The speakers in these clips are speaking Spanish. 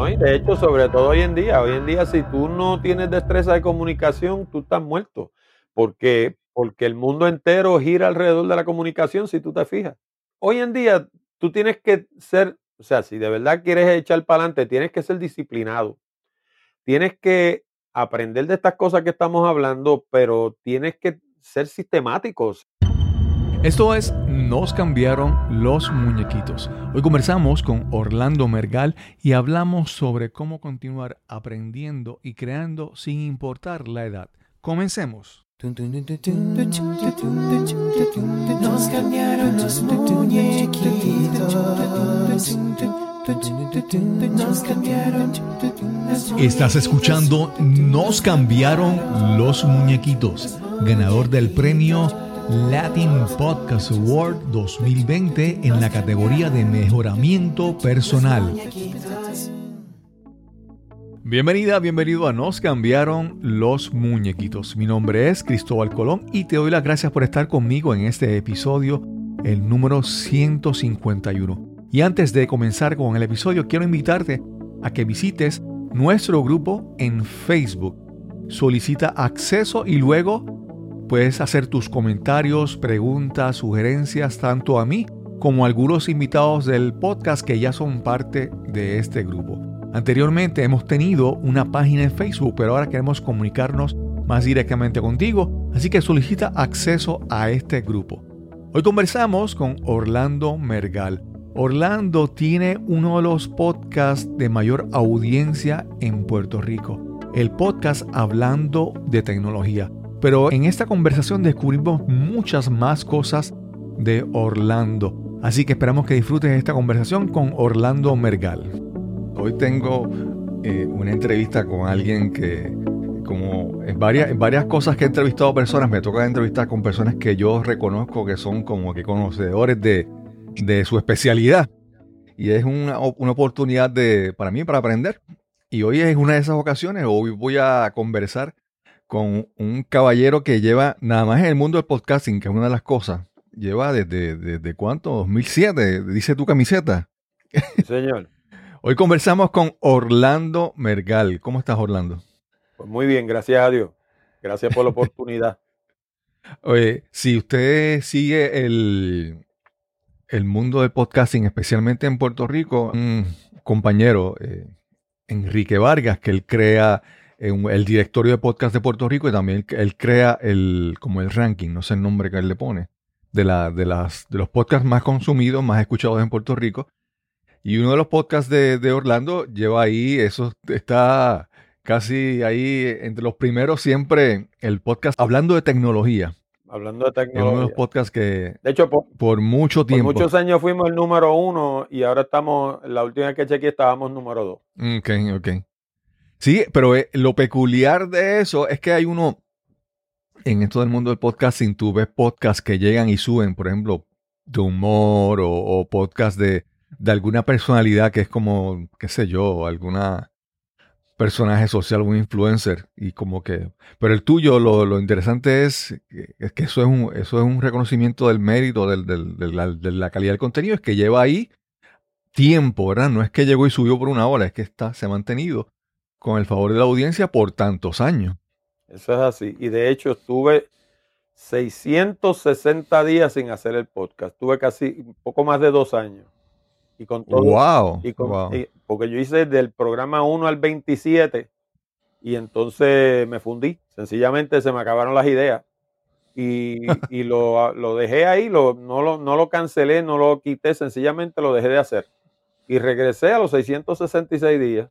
No, y de hecho, sobre todo hoy en día, hoy en día, si tú no tienes destreza de comunicación, tú estás muerto. Porque, porque el mundo entero gira alrededor de la comunicación, si tú te fijas. Hoy en día, tú tienes que ser, o sea, si de verdad quieres echar para adelante, tienes que ser disciplinado. Tienes que aprender de estas cosas que estamos hablando, pero tienes que ser sistemáticos. Esto es Nos cambiaron los muñequitos. Hoy conversamos con Orlando Mergal y hablamos sobre cómo continuar aprendiendo y creando sin importar la edad. Comencemos. Nos cambiaron los muñequitos. Nos cambiaron. Estás escuchando Nos cambiaron los muñequitos, ganador del premio Latin Podcast Award 2020 en la categoría de mejoramiento personal. Bienvenida, bienvenido a Nos cambiaron los muñequitos. Mi nombre es Cristóbal Colón y te doy las gracias por estar conmigo en este episodio, el número 151. Y antes de comenzar con el episodio, quiero invitarte a que visites nuestro grupo en Facebook. Solicita acceso y luego puedes hacer tus comentarios, preguntas, sugerencias tanto a mí como a algunos invitados del podcast que ya son parte de este grupo. Anteriormente hemos tenido una página en Facebook, pero ahora queremos comunicarnos más directamente contigo, así que solicita acceso a este grupo. Hoy conversamos con Orlando Mergal. Orlando tiene uno de los podcasts de mayor audiencia en Puerto Rico, el podcast Hablando de Tecnología. Pero en esta conversación descubrimos muchas más cosas de Orlando. Así que esperamos que disfrutes esta conversación con Orlando Mergal. Hoy tengo eh, una entrevista con alguien que, como en varias, varias cosas que he entrevistado personas, me toca entrevistar con personas que yo reconozco que son como que conocedores de, de su especialidad. Y es una, una, oportunidad de, para mí para aprender. Y hoy es una de esas ocasiones. Hoy voy a conversar con un caballero que lleva nada más en el mundo del podcasting, que es una de las cosas. Lleva desde, desde cuánto? 2007, dice tu camiseta. señor. Hoy conversamos con Orlando Mergal. ¿Cómo estás, Orlando? Pues muy bien, gracias a Dios. Gracias por la oportunidad. Oye, si usted sigue el, el mundo del podcasting, especialmente en Puerto Rico, un compañero, eh, Enrique Vargas, que él crea el directorio de podcast de Puerto Rico y también él crea el, como el ranking, no sé el nombre que él le pone, de, la, de, las, de los podcasts más consumidos, más escuchados en Puerto Rico. Y uno de los podcasts de, de Orlando lleva ahí, eso está casi ahí entre los primeros siempre, el podcast hablando de tecnología. Hablando de tecnología. uno de los podcasts que de hecho, por, mucho tiempo. Por muchos años fuimos el número uno y ahora estamos, la última vez que chequeé estábamos número dos. Ok, ok. Sí, pero eh, lo peculiar de eso es que hay uno, en esto del mundo del podcasting, tú ves podcasts que llegan y suben, por ejemplo, de humor o, o podcasts de, de alguna personalidad que es como, qué sé yo, alguna personaje social, un influencer, y como que, pero el tuyo, lo, lo interesante es, es, que eso es un, eso es un reconocimiento del mérito, del, del, de, la, de, la, calidad del contenido, es que lleva ahí tiempo, ¿verdad? No es que llegó y subió por una hora, es que está, se ha mantenido con el favor de la audiencia por tantos años. Eso es así, y de hecho estuve 660 días sin hacer el podcast, tuve casi un poco más de dos años. Y con todo. Wow. Y con, wow. y, porque yo hice del programa 1 al 27 y entonces me fundí. Sencillamente se me acabaron las ideas. Y, y lo, lo, dejé ahí, lo, no, lo, no lo cancelé, no lo quité, sencillamente lo dejé de hacer. Y regresé a los 666 días.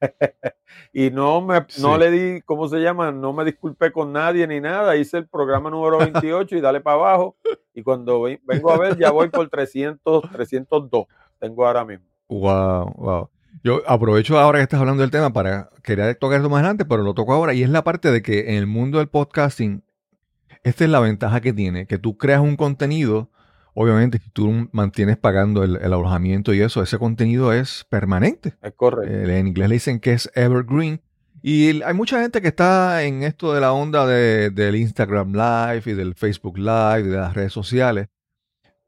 y no me sí. no le di, ¿cómo se llama? No me disculpé con nadie ni nada. Hice el programa número 28 y dale para abajo. Y cuando vengo a ver, ya voy por 300, 302 tengo ahora mismo. Wow, wow. Yo aprovecho ahora que estás hablando del tema para querer tocar esto más adelante, pero lo toco ahora. Y es la parte de que en el mundo del podcasting, esta es la ventaja que tiene, que tú creas un contenido, obviamente, si tú mantienes pagando el, el alojamiento y eso, ese contenido es permanente. Es correcto. Eh, en inglés le dicen que es evergreen. Y hay mucha gente que está en esto de la onda de, del Instagram Live y del Facebook Live y de las redes sociales.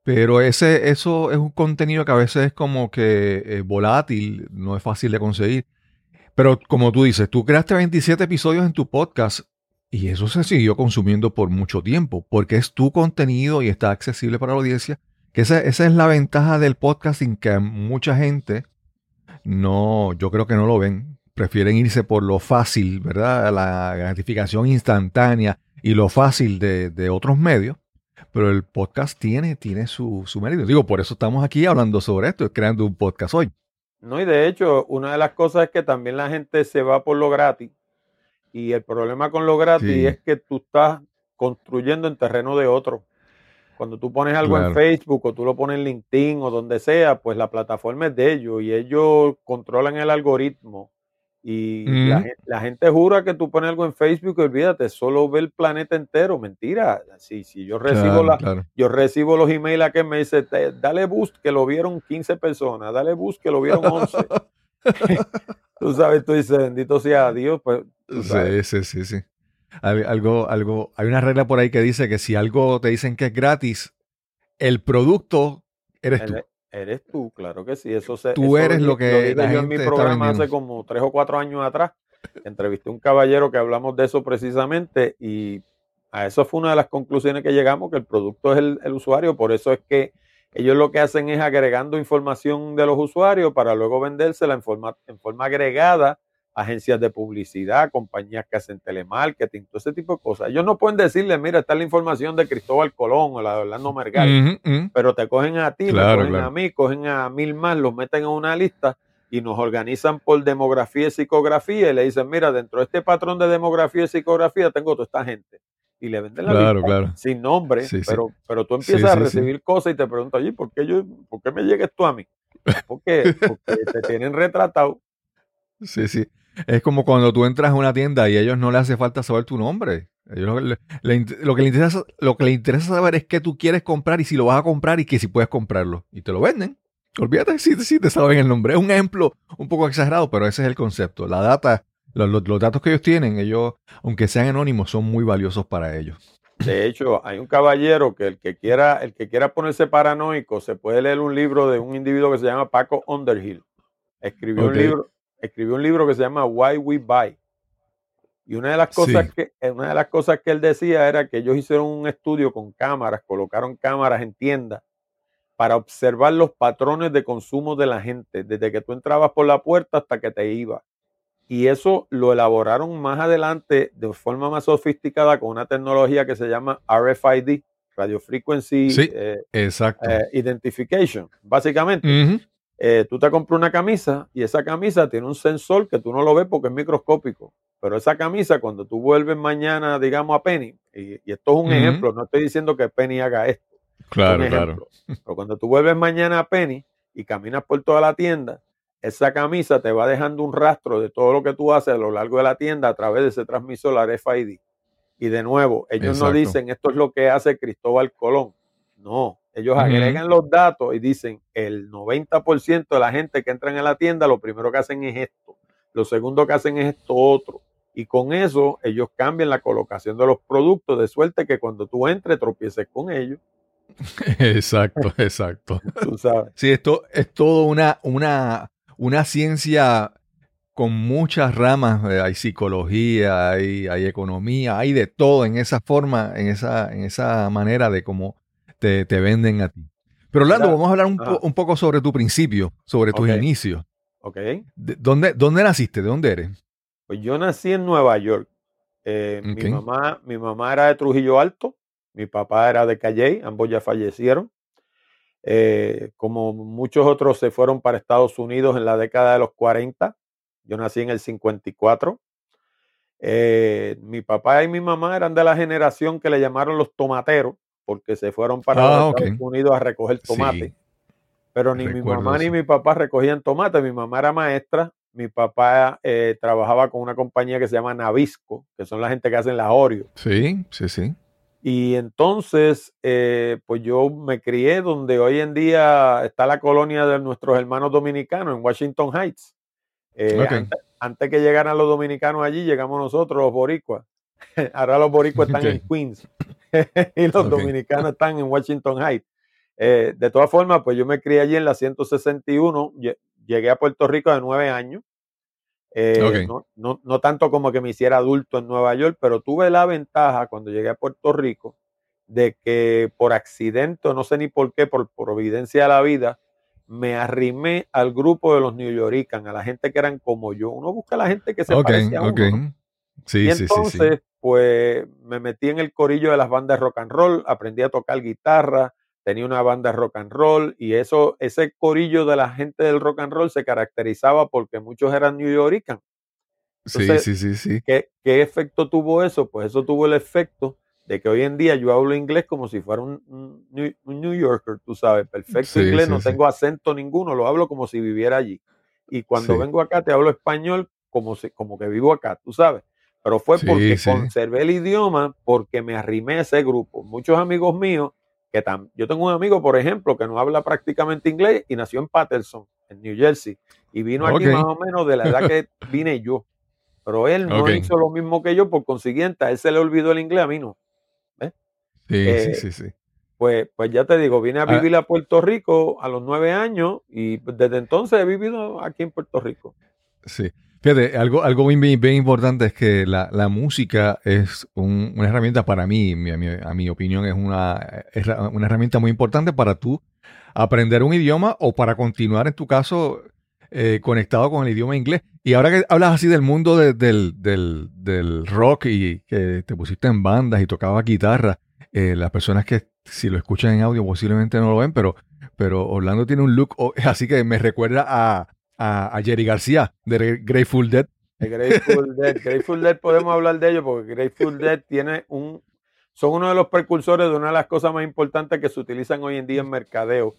Pero ese, eso es un contenido que a veces es como que eh, volátil, no es fácil de conseguir. Pero como tú dices, tú creaste 27 episodios en tu podcast y eso se siguió consumiendo por mucho tiempo, porque es tu contenido y está accesible para la audiencia. Que esa, es la ventaja del podcasting que mucha gente no, yo creo que no lo ven. Prefieren irse por lo fácil, ¿verdad? La gratificación instantánea y lo fácil de, de otros medios. Pero el podcast tiene, tiene su, su mérito. Digo, por eso estamos aquí hablando sobre esto, creando un podcast hoy. No, y de hecho, una de las cosas es que también la gente se va por lo gratis. Y el problema con lo gratis Sí. es que tú estás construyendo en terreno de otro. Cuando tú pones algo Claro. en Facebook o tú lo pones en LinkedIn o donde sea, pues la plataforma es de ellos y ellos controlan el algoritmo. Y la, gente jura que tú pones algo en Facebook y olvídate, solo ve el planeta entero. Mentira. Si, si yo recibo Claro, la, claro. yo recibo los emails a que me dice, "Te- dale boost que lo vieron 15 personas, dale boost que lo vieron 11. tú sabes, tú dices, bendito sea Dios, pues. Sí, sí, sí, sí. Hay, algo, algo, hay una regla por ahí que dice que si algo te dicen que es gratis, el producto eres tú. Eres, tú, claro que sí. Eso se, Tú eso eres lo que dije la yo en mi programa hace como tres o cuatro años atrás. Entrevisté a un caballero que hablamos de eso precisamente y a eso fue una de las conclusiones que llegamos, que el producto es el, el usuario, por eso es que ellos lo que hacen es agregando información de los usuarios para luego vendérsela en forma, en forma agregada a agencias de publicidad, compañías que hacen telemarketing, todo ese tipo de cosas. Ellos no pueden decirle, mira, está la información de Cristóbal Colón o la de Orlando Mergal, pero te cogen a ti, Claro, me cogen claro. a mí, cogen a mil más, los meten en una lista y nos organizan por demografía y psicografía y le dicen, mira, dentro de este patrón de demografía y psicografía tengo toda esta gente. Y le venden la Claro, claro. sin nombre, Sí, sí. pero, pero tú empiezas sí, a recibir cosas y te preguntas, oye, ¿por qué, yo, ¿por qué me llega esto a mí? ¿Por qué? Porque te tienen retratado. Sí, sí. Es como cuando tú entras a una tienda y a ellos no les hace falta saber tu nombre. Ellos lo, le- le lo que les interesa, lo que les interesa saber es qué tú quieres comprar y si lo vas a comprar y que si puedes comprarlo. Y te lo venden. Olvídate si, si te saben el nombre. Es un ejemplo un poco exagerado, pero ese es el concepto. La data, los, los- los datos que ellos tienen, ellos, aunque sean anónimos, son muy valiosos para ellos. De hecho, hay un caballero que el que quiera, el que quiera ponerse paranoico, se puede leer un libro de un individuo que se llama Paco Underhill. Escribió un libro, escribió un libro que se llama Why We Buy. Y una de las cosas Sí. que, eh, una de las cosas que él decía era que ellos hicieron un estudio con cámaras, colocaron cámaras en tiendas para observar los patrones de consumo de la gente, desde que tú entrabas por la puerta hasta que te ibas. Y eso lo elaboraron más adelante de forma más sofisticada con una tecnología que se llama RFID, Radio Frequency Sí. eh, Exacto. eh, Identification. Básicamente, eh, tú te compras una camisa y esa camisa tiene un sensor que tú no lo ves porque es microscópico. Pero esa camisa, cuando tú vuelves mañana, digamos, a Penny, y, y esto es un ejemplo, no estoy diciendo que Penny haga esto, es Claro, claro. Pero cuando tú vuelves mañana a Penny y caminas por toda la tienda, esa camisa te va dejando un rastro de todo lo que tú haces a lo largo de la tienda a través de ese transmisor RFID. Y de nuevo, ellos no dicen esto es lo que hace Cristóbal Colón. No, ellos agregan los datos y dicen el 90% de la gente que entra en la tienda lo primero que hacen es esto. Lo segundo que hacen es esto otro. Y con eso ellos cambian la colocación de los productos de suerte que cuando tú entres tropieces con ellos. Exacto, exacto. Tú sabes. Sí, esto es todo una, una, una ciencia con muchas ramas. eh, Hay psicología, hay, hay economía, hay de todo en esa forma, en esa, en esa manera de cómo te, te venden a ti. Pero Orlando, vamos a hablar un, po- un poco sobre tu principio, sobre tus inicios. ¿Ok? De- ¿Dónde, ¿Dónde naciste? ¿De dónde eres? Pues yo nací en Nueva York. Eh, mi, mamá, mi mamá era de Trujillo Alto, mi papá era de Calley, ambos ya fallecieron. Eh, como muchos otros se fueron para Estados Unidos en la década de los 40. Yo nací en el 54. Eh, mi papá y mi mamá eran de la generación que le llamaron los tomateros, porque se fueron para Ah, los. Estados Unidos a recoger tomate. Sí. Pero ni mi mamá ni mi papá recogían tomate. Mi mamá era maestra. Mi papá eh, trabajaba con una compañía que se llama Navisco, que son la gente que hacen las Oreo. Sí, sí, sí. Y entonces, eh, pues yo me crié donde hoy en día está la colonia de nuestros hermanos dominicanos en Washington Heights. Eh, antes, antes que llegaran los dominicanos allí, llegamos nosotros, los boricuas. Ahora los boricuas están en Queens y los dominicanos están en Washington Heights. Eh, de todas formas, pues yo me crié allí en la 161, lle- llegué a Puerto Rico de nueve años. Eh, no, no- no tanto como que me hiciera adulto en Nueva York, pero tuve la ventaja cuando llegué a Puerto Rico de que por accidente, no sé ni por qué, por providencia de la vida, me arrimé al grupo de los New Yorkers, a la gente que eran como yo. Uno busca a la gente que se Ok, parece a uno. y sí, sí, sí. entonces, pues me metí en el corillo de las bandas rock and roll, aprendí a tocar guitarra, tenía una banda rock and roll y eso, ese corillo de la gente del rock and roll se caracterizaba porque muchos eran New Yorkers. Sí, sí, sí, sí. ¿Qué, qué efecto tuvo eso? Pues eso tuvo el efecto de que hoy en día yo hablo inglés como si fuera un, un New, un New Yorker, tú sabes, perfecto Sí, inglés, sí, no sí. tengo acento ninguno, lo hablo como si viviera allí. Y cuando vengo acá te hablo español como, si, como que vivo acá, tú sabes. Pero fue porque conservé el idioma, porque me arrimé a ese grupo. Muchos amigos míos, que tam- yo tengo un amigo, por ejemplo, que no habla prácticamente inglés y nació en Patterson, en New Jersey, y vino aquí más o menos de la edad que vine yo. Pero él no hizo lo mismo que yo, por consiguiente, a él se le olvidó el inglés, a mí no. Sí, Eh, sí, sí, sí. Pues, pues ya te digo, vine a Ah. vivir a Puerto Rico a los nueve años y desde entonces he vivido aquí en Puerto Rico. Sí. Fíjate, algo, algo bien, bien- importante es que la, la música es un- una herramienta para mí, a mi, opinión, es una, es una herramienta muy importante para tú aprender un idioma o para continuar, en tu caso, eh, conectado con el idioma inglés. Y ahora que hablas así del mundo de- del, del, del rock y que te pusiste en bandas y tocabas guitarra, eh, las personas que si lo escuchan en audio posiblemente no lo ven, pero, pero Orlando tiene un look así que me recuerda a, a, a Jerry García de Grateful Dead. El Grateful Dead. Grateful Dead podemos hablar de ello porque Grateful Dead tiene un, son uno de los precursores de una de las cosas más importantes que se utilizan hoy en día en mercadeo.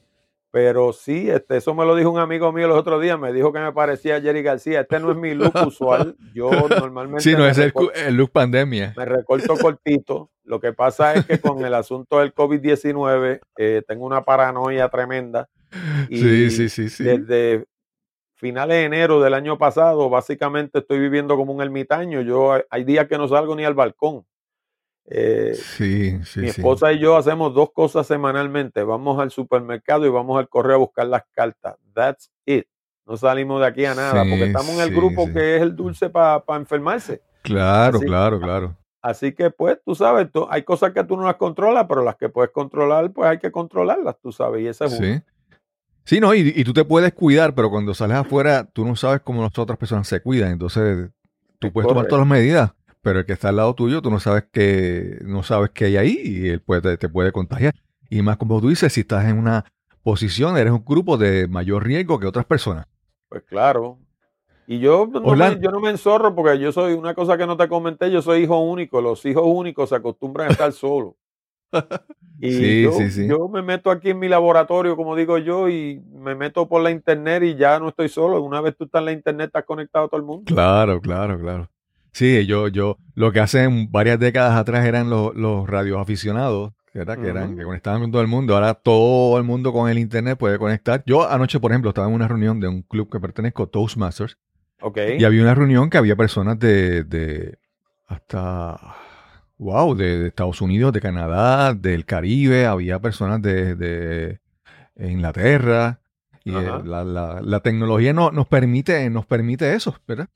Pero sí, este, eso me lo dijo un amigo mío los otros días, me dijo que me parecía Jerry García. Este no es mi look usual. Yo normalmente Sí, no, es el look pandemia. me recorto cortito. Lo que pasa es que con el asunto del COVID-19 eh, tengo una paranoia tremenda. Y Sí, sí, sí, sí. Desde finales de enero del año pasado, básicamente estoy viviendo como un ermitaño. Yo hay- días que no salgo ni al balcón. Eh, Sí, sí, mi sí. esposa y yo hacemos dos cosas semanalmente. Vamos al supermercado y vamos al correo a buscar las cartas. That's it. No salimos de aquí a nada, porque estamos en el grupo que es el dulce para enfermarse. Claro, Así- claro, claro. Así que, pues, tú sabes, tú- hay cosas que tú no las controlas, pero las que puedes controlar, pues hay que controlarlas, tú sabes, y esa es una. Sí. No, y, y tú te puedes cuidar, pero cuando sales afuera, tú no sabes cómo las otras personas se cuidan. Entonces, tú Es puedes tomar todas las medidas, pero el que está al lado tuyo, tú no sabes que no sabes qué hay ahí y él puede, te puede contagiar. Y más como tú dices, si estás en una posición, eres un grupo de mayor riesgo que otras personas. Pues claro. Y yo no, me, yo no me enzorro porque yo soy una cosa que no te comenté, yo soy hijo único. Los hijos únicos se acostumbran a estar solos. Y Sí, yo, sí, sí. yo me meto aquí en mi laboratorio, como digo yo, y me meto por la internet y ya no estoy solo. Una vez tú estás en la internet, estás conectado a todo el mundo. Claro, claro, claro. Sí, yo, yo, lo que hace varias décadas atrás eran los, los radioaficionados, ¿verdad? Que eran, que conectaban con todo el mundo. Ahora todo el mundo con el internet puede conectar. Yo anoche, por ejemplo, estaba en una reunión de un club que pertenezco, Toastmasters, Ok. y había una reunión que había personas de, de hasta, wow, de, de Estados Unidos, de Canadá, del Caribe, había personas de, de Inglaterra. Y eh, la, la- la tecnología no, nos permite, nos permite eso, ¿verdad?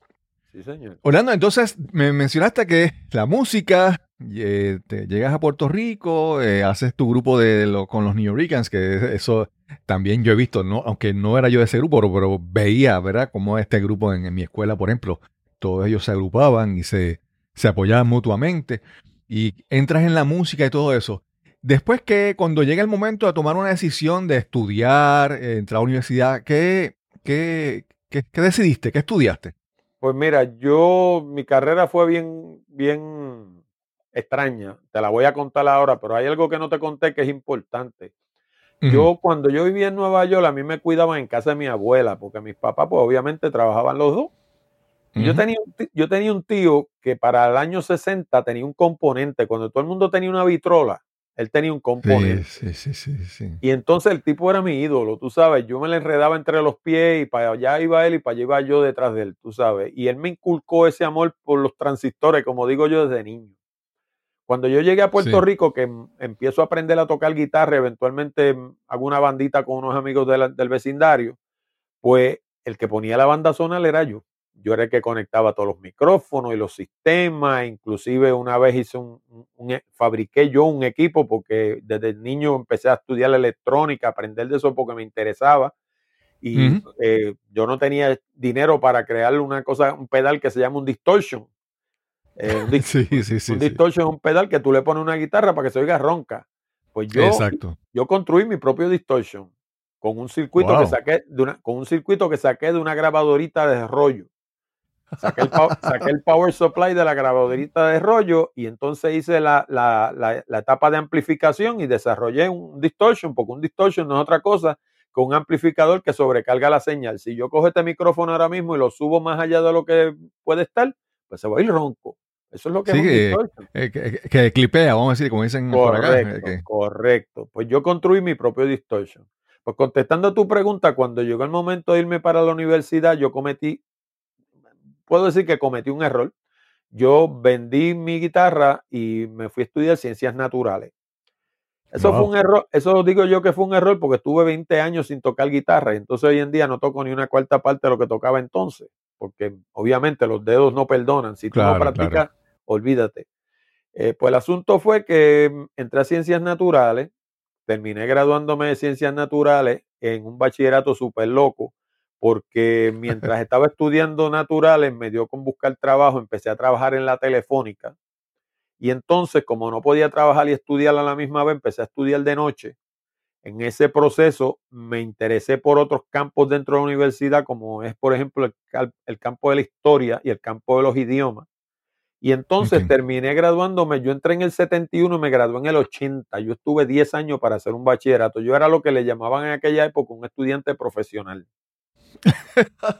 Sí, señor. Orlando, entonces me mencionaste que la música, eh, te llegas a Puerto Rico, eh, haces tu grupo de lo- con los New Yorkers, que eso también yo he visto, ¿no? aunque no era yo de ese grupo, pero, pero veía, ¿verdad? Como este grupo en, en mi escuela, por ejemplo, todos ellos se agrupaban y se, se apoyaban mutuamente y entras en la música y todo eso. Después que cuando llega el momento de tomar una decisión de estudiar, eh, entrar a la universidad, ¿qué, qué, qué, qué decidiste? ¿Qué estudiaste? Pues mira, yo, mi carrera fue bien, bien extraña. Te la voy a contar ahora, pero hay algo que no te conté que es importante. Yo, cuando yo vivía en Nueva York, a mí me cuidaban en casa de mi abuela, porque mis papás, pues obviamente trabajaban los dos. Yo, tenía yo tenía un tío que para el año 60 tenía un componente. Cuando todo el mundo tenía una vitrola, él tenía un componente. sí, sí, sí, sí. Y entonces el tipo era mi ídolo, tú sabes. Yo me le enredaba entre los pies y para allá iba él y para allá iba yo detrás de él, tú sabes. Y él me inculcó ese amor por los transistores, como digo yo, desde niño. Cuando yo llegué a Puerto Sí. Rico, que em- empiezo a aprender a tocar guitarra, eventualmente em, hago una bandita con unos amigos de la- del vecindario, pues el que ponía la banda sonal era yo. Yo era el que conectaba todos los micrófonos y los sistemas, inclusive una vez hice un, un- un e- fabriqué yo un equipo porque desde niño empecé a estudiar la electrónica, aprender de eso porque me interesaba y eh, yo no tenía dinero para crear una cosa, un pedal que se llama un distortion. Eh, un, Sí, sí, sí. un distortion es un pedal que tú le pones una guitarra para que se oiga ronca. Pues yo, Exacto. yo construí mi propio distortion con un circuito que saqué de una, con un circuito que saqué de una grabadorita de rollo. Saqué el, pow- saqué el power supply de la grabadorita de rollo y entonces hice la, la- la- la etapa de amplificación y desarrollé un distortion, porque un distortion no es otra cosa que un amplificador que sobrecarga la señal. Si yo cojo este micrófono ahora mismo y lo subo más allá de lo que puede estar, pues se va a ir ronco. Eso es lo que Sí, es un distortion. Eh, que, que clipea, vamos a decir, como dicen por acá. eh, Correcto, que- correcto. Pues yo construí mi propio distortion. Pues contestando a tu pregunta, cuando llegó el momento de irme para la universidad, yo cometí, puedo decir que cometí un error. Yo vendí mi guitarra y me fui a estudiar ciencias naturales. Eso fue un error, eso digo yo que fue un error porque estuve 20 años sin tocar guitarra y entonces hoy en día no toco ni una cuarta parte de lo que tocaba entonces, porque obviamente los dedos no perdonan. Si tú no claro. practicas, olvídate. Eh, pues el asunto fue que mm, entré a ciencias naturales, terminé graduándome de ciencias naturales en un bachillerato súper loco, porque mientras estaba estudiando naturales me dio con buscar trabajo, empecé a trabajar en la telefónica. Y entonces, como no podía trabajar y estudiar a la misma vez, empecé a estudiar de noche. En ese proceso me interesé por otros campos dentro de la universidad, como es, por ejemplo, el, campo de la historia y el campo de los idiomas. Y entonces terminé graduándome, yo entré en el 71 y me gradué en el 80. Yo estuve 10 años para hacer un bachillerato. Yo era lo que le llamaban en aquella época un estudiante profesional.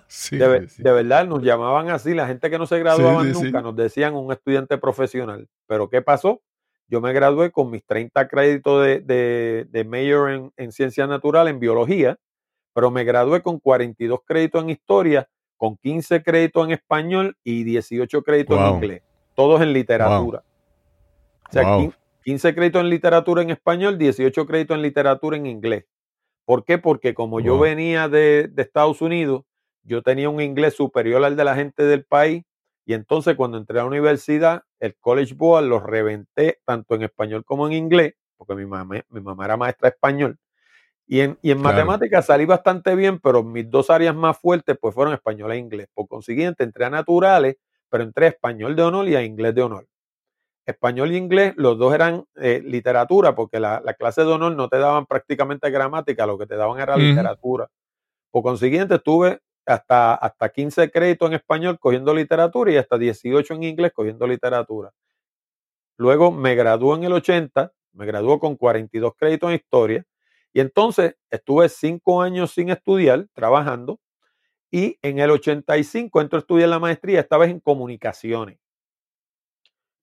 Sí, De, sí, verdad, nos llamaban así. La gente que no se graduaban sí, nunca nos decían un estudiante profesional. Pero ¿qué pasó? Yo me gradué con mis 30 créditos de, de, de mayor en, en ciencia natural, en biología, pero me gradué con 42 créditos en historia, con 15 créditos en español y 18 créditos en inglés, todos en literatura. O sea, Wow. quin- 15 créditos en literatura en español, 18 créditos en literatura en inglés. ¿Por qué? Porque como yo venía de, de Estados Unidos, yo tenía un inglés superior al de la gente del país y entonces cuando entré a la universidad, el College Board los reventé tanto en español como en inglés, porque mi mamá, mi mamá era maestra de español. Y en, y en Claro. matemáticas salí bastante bien, pero mis dos áreas más fuertes pues fueron español e inglés. Por consiguiente, entré a naturales, pero entré a español de honor y a inglés de honor. Español y inglés, los dos eran eh, literatura, porque la, la clase de honor no te daban prácticamente gramática, lo que te daban era literatura. Por consiguiente, estuve hasta, hasta 15 créditos en español cogiendo literatura y hasta 18 en inglés cogiendo literatura. Luego me graduó en el 80, me graduó con 42 créditos en historia y entonces estuve cinco años sin estudiar, trabajando y en el 85 entro a estudiar la maestría, esta vez en comunicaciones.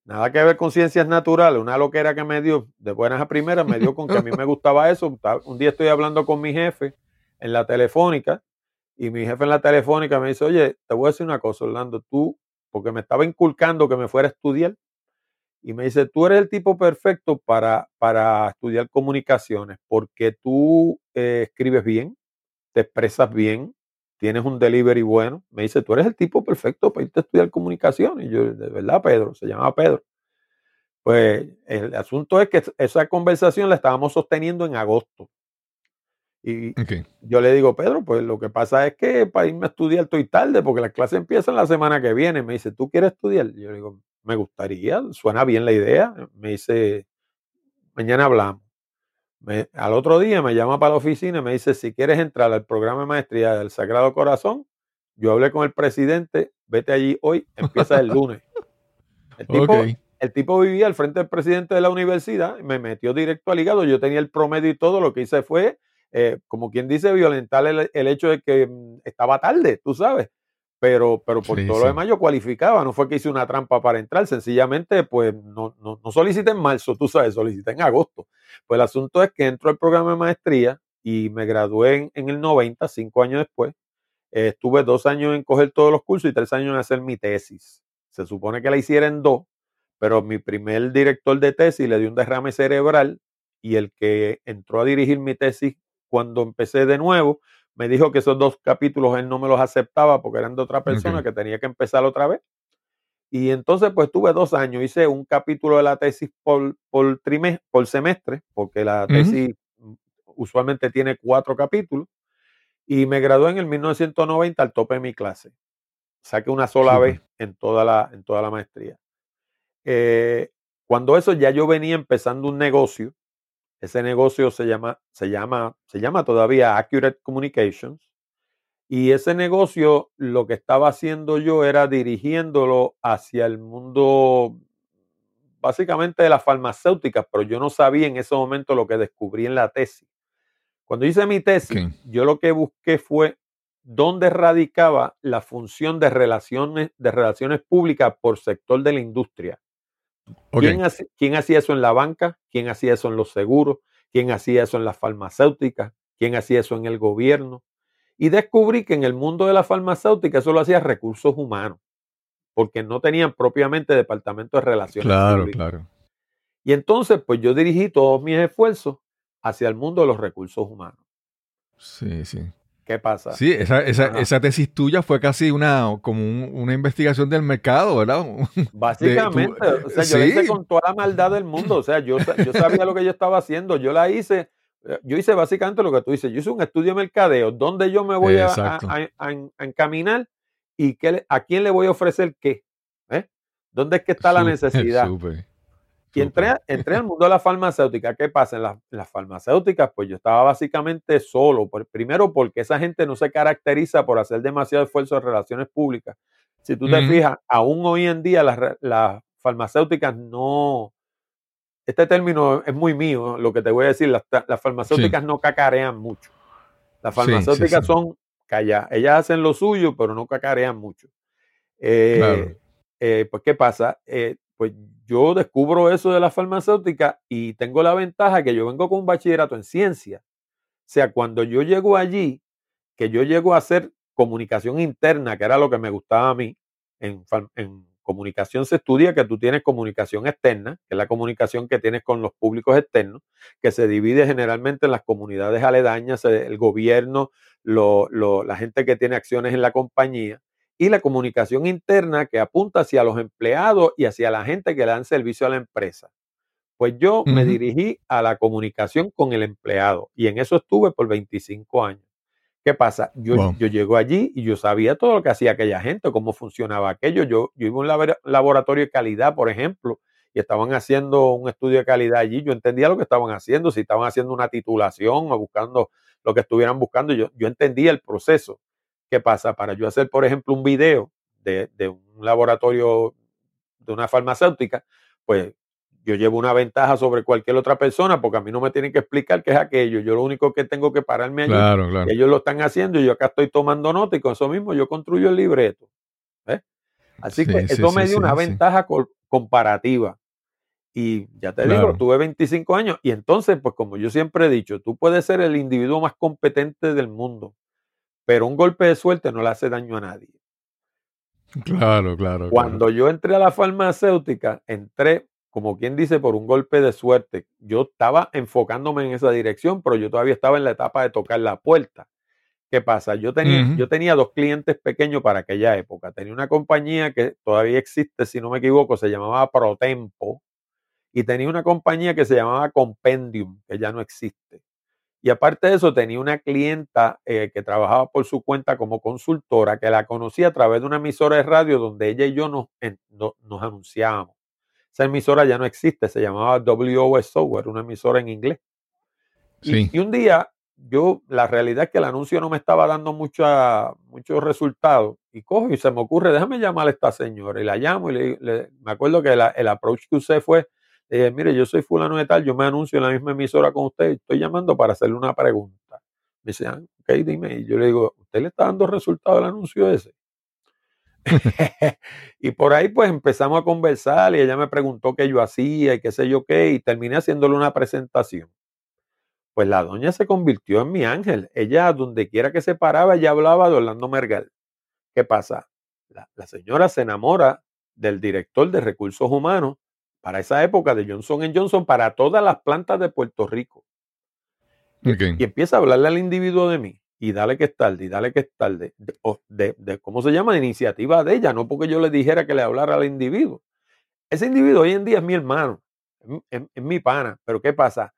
Nada que ver con ciencias naturales, una loquera que me dio de buenas a primeras, me dio con que a mí me gustaba eso. Un día estoy hablando con mi jefe en la telefónica y mi jefe en la telefónica me dice, oye, te voy a decir una cosa, Orlando, tú, porque me estaba inculcando que me fuera a estudiar, y me dice, tú eres el tipo perfecto para, para estudiar comunicaciones, porque tú eh, escribes bien, te expresas bien, tienes un delivery bueno. Me dice, tú eres el tipo perfecto para irte a estudiar comunicaciones. Y yo, de verdad, Pedro, se llamaba Pedro. Pues el asunto es que esa conversación la estábamos sosteniendo en agosto. Y yo le digo, Pedro, pues lo que pasa es que para irme a estudiar estoy tarde porque las clases empiezan la semana que viene. Me dice, ¿tú quieres estudiar? Yo le digo, me gustaría, suena bien la idea. Me dice, mañana hablamos. Me- al otro día me llama para la oficina y me dice, si quieres entrar al programa de maestría del Sagrado Corazón, yo hablé con el presidente, vete allí hoy, empieza el lunes. El tipo, el tipo vivía al frente del presidente de la universidad, me metió directo al hígado, yo tenía el promedio y todo, lo que hice fue, eh, como quien dice, violentar el, el hecho de que mm, estaba tarde, tú sabes. Pero, pero por Sí, todo sí. lo demás yo cualificaba, no fue que hice una trampa para entrar, sencillamente pues no, no, no solicité en marzo, tú sabes, solicité en agosto. Pues el asunto es que entro al programa de maestría y me gradué en, en el 90, cinco años después. Eh, estuve dos años en coger todos los cursos y tres años en hacer mi tesis. Se supone que la hiciera en dos, pero mi primer director de tesis le dio un derrame cerebral y el que entró a dirigir mi tesis cuando empecé de nuevo, me dijo que esos dos capítulos él no me los aceptaba porque eran de otra persona, que tenía que empezar otra vez. Y entonces, pues tuve dos años, hice un capítulo de la tesis por, por, por semestre, porque la tesis usualmente tiene cuatro capítulos, y me gradué en el 1990 al tope de mi clase. Saqué una sola vez en toda la, en toda la maestría. Eh, cuando eso ya yo venía empezando un negocio, ese negocio se llama, se llama, se llama todavía Accurate Communications. Y ese negocio lo que estaba haciendo yo era dirigiéndolo hacia el mundo básicamente de las farmacéuticas, pero yo no sabía en ese momento lo que descubrí en la tesis. Cuando hice mi tesis, yo lo que busqué fue dónde radicaba la función de relaciones, de relaciones públicas por sector de la industria. ¿Quién, hace- quién hacía eso en la banca? ¿Quién hacía eso en los seguros? ¿Quién hacía eso en las farmacéuticas? ¿Quién hacía eso en el gobierno? Y descubrí que en el mundo de la farmacéutica eso lo hacía recursos humanos, porque no tenían propiamente departamento de relaciones Claro, públicas. claro. Y entonces, pues yo dirigí todos mis esfuerzos hacia el mundo de los recursos humanos. Sí, sí. ¿Qué pasa? Sí, esa, esa, esa tesis tuya fue casi una, como un- una investigación del mercado, ¿verdad? Básicamente, tú- o sea, yo la hice con toda la maldad del mundo. O sea, yo, sa- yo sabía lo que yo estaba haciendo. Yo la hice, eh, yo hice básicamente lo que tú dices. Yo hice un estudio de mercadeo, dónde yo me voy a, encaminar y qué a quién le voy a ofrecer qué. ¿eh? ¿Dónde es que está la necesidad? Y entré, al mundo de la farmacéutica. ¿Qué pasa? En, las- en las farmacéuticas, pues yo estaba básicamente solo. Por- primero, porque esa gente no se caracteriza por hacer demasiado esfuerzo en relaciones públicas. Si tú te fijas, aún hoy en día las, farmacéuticas no. Este término es muy mío, lo que te voy a decir. Las, farmacéuticas no cacarean mucho. Las sí, farmacéuticas sí. son calladas. Ellas hacen lo suyo, pero no cacarean mucho. Eh, Claro. eh, pues, ¿qué pasa? Eh, pues yo descubro eso de la farmacéutica y tengo la ventaja que yo vengo con un bachillerato en ciencia. O sea, cuando yo llego allí, que yo llego a hacer comunicación interna, que era lo que me gustaba a mí, en, en comunicación se estudia que tú tienes comunicación externa, que es la comunicación que tienes con los públicos externos, que se divide generalmente en las comunidades aledañas, el gobierno, lo- la gente que tiene acciones en la compañía, y la comunicación interna que apunta hacia los empleados y hacia la gente que le dan servicio a la empresa. Pues yo me dirigí a la comunicación con el empleado y en eso estuve por 25 años. ¿Qué pasa? Yo, Wow. yo llego allí y yo sabía todo lo que hacía aquella gente, cómo funcionaba aquello. Yo, yo iba a un labora- laboratorio de calidad, por ejemplo, y estaban haciendo un estudio de calidad allí. Yo entendía lo que estaban haciendo, si estaban haciendo una titulación o buscando lo que estuvieran buscando. Yo, yo entendía el proceso. ¿Qué pasa? Para yo hacer, por ejemplo, un video de, de un laboratorio de una farmacéutica, pues yo llevo una ventaja sobre cualquier otra persona porque a mí no me tienen que explicar qué es aquello. Yo lo único que tengo que pararme allí Claro, claro. ellos lo están haciendo y yo acá estoy tomando nota y con eso mismo yo construyo el libreto. Así Sí, que sí, eso me dio una ventaja comparativa. Y ya te Claro. digo, tuve 25 años y entonces, pues como yo siempre he dicho, tú puedes ser el individuo más competente del mundo, pero un golpe de suerte no le hace daño a nadie. Claro, claro. Cuando yo entré a la farmacéutica, entré, como quien dice, por un golpe de suerte. Yo estaba enfocándome en esa dirección, pero yo todavía estaba en la etapa de tocar la puerta. ¿Qué pasa? Yo tenía, yo tenía dos clientes pequeños para aquella época. Tenía una compañía que todavía existe, si no me equivoco, se llamaba Protempo. Y tenía una compañía que se llamaba Compendium, que ya no existe. Y aparte de eso, tenía una clienta eh, que trabajaba por su cuenta como consultora, que la conocía a través de una emisora de radio donde ella y yo nos, en- no- nos anunciábamos. Esa emisora ya no existe, se llamaba WOS Software, una emisora en inglés. Y, un día, yo, la realidad es que el anuncio no me estaba dando mucha, muchos resultados. Y cojo y se me ocurre, déjame llamar a esta señora. Y la llamo y le, le- me acuerdo que la- el approach que usé fue, dije, mire, yo soy fulano de tal, yo me anuncio en la misma emisora con usted estoy llamando para hacerle una pregunta. Me dice, ah, ok, dime. Y yo le digo, ¿usted le está dando resultado al anuncio ese? y por ahí pues empezamos a conversar y ella me preguntó qué yo hacía y qué sé yo qué y terminé haciéndole una presentación. Pues la doña se convirtió en mi ángel. Ella, donde quiera que se paraba, ella hablaba de Orlando Mergal. ¿Qué pasa? La señora se enamora del director de recursos humanos para esa época de Johnson Johnson para todas las plantas de Puerto Rico. Y empieza a hablarle al individuo de mí. Y dale que es tarde, y dale que es tarde. De, de- de- ¿Cómo se llama? De iniciativa de ella, no porque yo le dijera que le hablara al individuo. Ese individuo hoy en día es mi hermano, es, mi- es- es mi pana. Pero ¿qué pasa?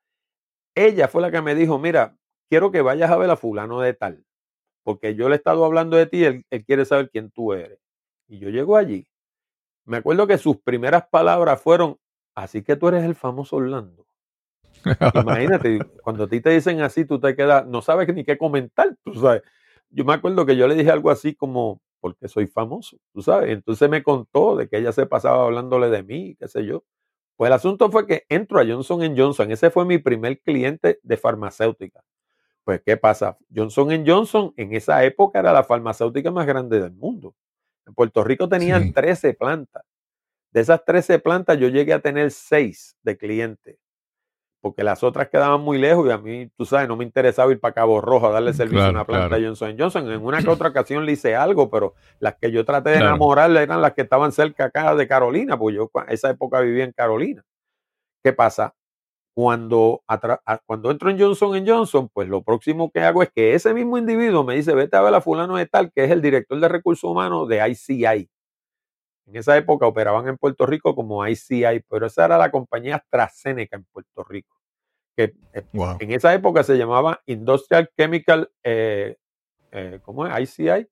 Ella fue la que me dijo, mira, quiero que vayas a ver a fulano de tal. Porque yo le he estado hablando de ti, él, él quiere saber quién tú eres. Y yo llego allí. Me acuerdo que sus primeras palabras fueron, así que tú eres el famoso Orlando. Imagínate, cuando a ti te dicen así, tú te quedas, no sabes ni qué comentar, tú sabes. Yo me acuerdo que yo le dije algo así como, porque soy famoso, tú sabes. Entonces me contó de que ella se pasaba hablándole de mí, qué sé yo. Pues el asunto fue que entro a Johnson Johnson, ese fue mi primer cliente de farmacéutica. Pues, ¿qué pasa? Johnson Johnson en esa época era la farmacéutica más grande del mundo. En Puerto Rico tenían Sí. 13 plantas. De esas 13 plantas yo llegué a tener 6 de clientes, porque las otras quedaban muy lejos y a mí, tú sabes, no me interesaba ir para Cabo Rojo a darle servicio Claro, a una planta claro. de Johnson Johnson. En una que otra ocasión le hice algo, pero las que yo traté de Claro. enamorarle eran las que estaban cerca acá de Carolina, porque yo esa época vivía en Carolina. ¿Qué pasa? Cuando, cuando entro en Johnson Johnson, pues lo próximo que hago es que ese mismo individuo me dice, vete a ver a fulano de tal, que es el director de recursos humanos de ICI. En esa época operaban en Puerto Rico como ICI, pero esa era la compañía AstraZeneca en Puerto Rico. Que eh, Wow. en esa época se llamaba Industrial Chemical, eh, eh, ¿cómo es? ICI.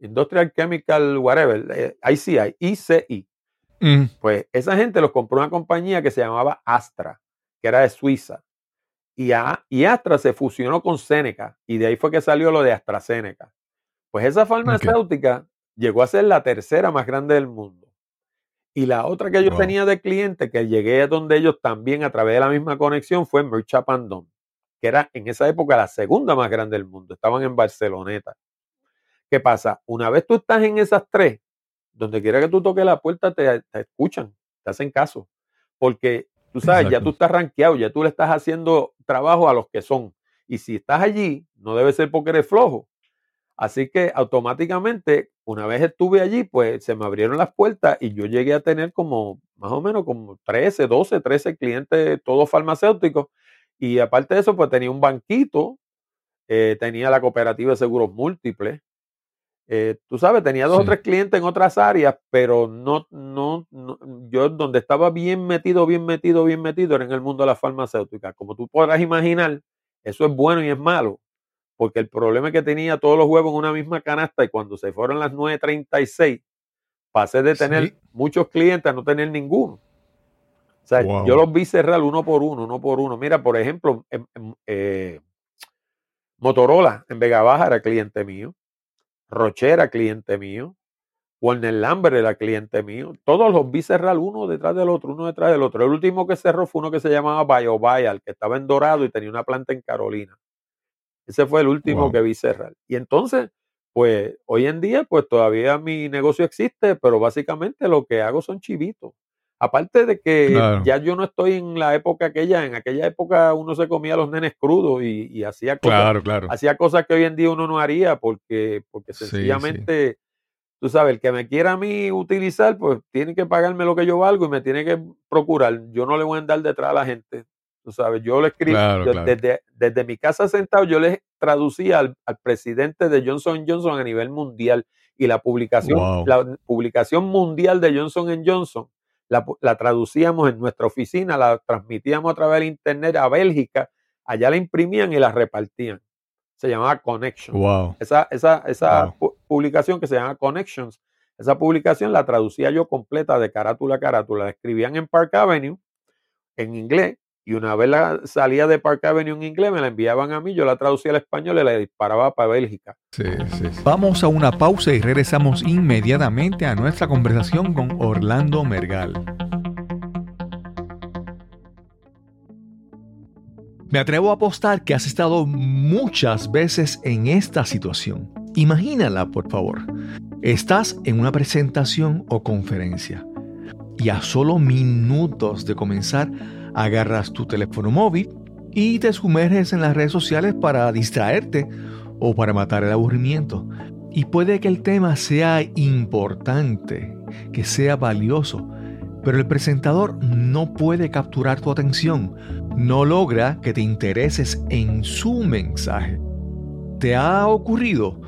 Industrial Chemical, whatever, eh, ICI, ICI. Mm, Pues esa gente los compró una compañía que se llamaba Astra, que era de Suiza. Y, a- y Astra se fusionó con Seneca y de ahí fue que salió lo de AstraZeneca. Pues esa farmacéutica llegó a ser la tercera más grande del mundo. Y la otra que yo Wow. tenía de cliente, que llegué a donde ellos también a través de la misma conexión, fue Mercha Pandón, que era en esa época la segunda más grande del mundo. Estaban en Barceloneta. ¿Qué pasa? Una vez tú estás en esas tres, donde quiera que tú toques la puerta, te, te escuchan, te hacen caso. Porque tú sabes, ya tú estás rankeado, ya tú le estás haciendo trabajo a los que son. Y si estás allí, no debe ser porque eres flojo. Así que automáticamente, una vez estuve allí, pues se me abrieron las puertas y yo llegué a tener como, más o menos, como 13, 12, 13 clientes, todos farmacéuticos. Y aparte de eso, pues tenía un banquito, eh, tenía la cooperativa de seguros múltiples. Eh, tú sabes, tenía dos o tres clientes en otras áreas, pero no, no, no- yo donde estaba bien metido, bien metido, bien metido era en el mundo de la farmacéutica. Como tú podrás imaginar, eso es bueno y es malo, porque el problema es que tenía todos los huevos en una misma canasta y cuando se fueron las 9.36, pasé de tener Sí. muchos clientes a no tener ninguno. O sea, Wow. yo los vi cerrar uno por uno, uno por uno. Mira, por ejemplo, em- em- eh, Motorola en Vega Baja era cliente mío. Roche era cliente mío. Warner Lambert era cliente mío. Todos los vi cerrar uno detrás del otro, uno detrás del otro. El último que cerró fue uno que se llamaba BioBial, que estaba en Dorado y tenía una planta en Carolina. Ese fue el último Wow. que vi cerrar. Y entonces, pues hoy en día, pues todavía mi negocio existe, pero básicamente lo que hago son chivitos. Aparte de que Claro. ya yo no estoy en la época aquella, en aquella época uno se comía los nenes crudos y, y hacía cosas Claro, claro. hacía cosas que hoy en día uno no haría porque, porque Sí, sí. sencillamente, tú sabes, el que me quiera a mí utilizar, pues tiene que pagarme lo que yo valgo y me tiene que procurar. Yo no le voy a andar detrás a la gente. Tú sabes, yo le escribí, yo. Desde, desde mi casa sentado, yo le traducía al, al presidente de Johnson Johnson a nivel mundial y la publicación, Wow. la publicación mundial de Johnson Johnson la, la traducíamos en nuestra oficina, la transmitíamos a través del internet a Bélgica, allá la imprimían y la repartían. Se llamaba Connection. Wow. Esa, esa, esa Wow. publicación que se llama Connections, esa publicación la traducía yo completa de carátula a carátula. La escribían en Park Avenue en inglés y una vez la salía de Park Avenue en inglés me la enviaban a mí, yo la traducía al español y la disparaba para Bélgica. Sí, sí, sí. Vamos a una pausa y regresamos inmediatamente a nuestra conversación con Orlando Mergal. Me atrevo a apostar que has estado muchas veces en esta situación. Imagínala, por favor. Estás en una presentación o conferencia y a solo minutos de comenzar agarras tu teléfono móvil y te sumerges en las redes sociales para distraerte o para matar el aburrimiento. Y puede que el tema sea importante, que sea valioso, pero el presentador no puede capturar tu atención, no logra que te intereses en su mensaje. ¿Te ha ocurrido?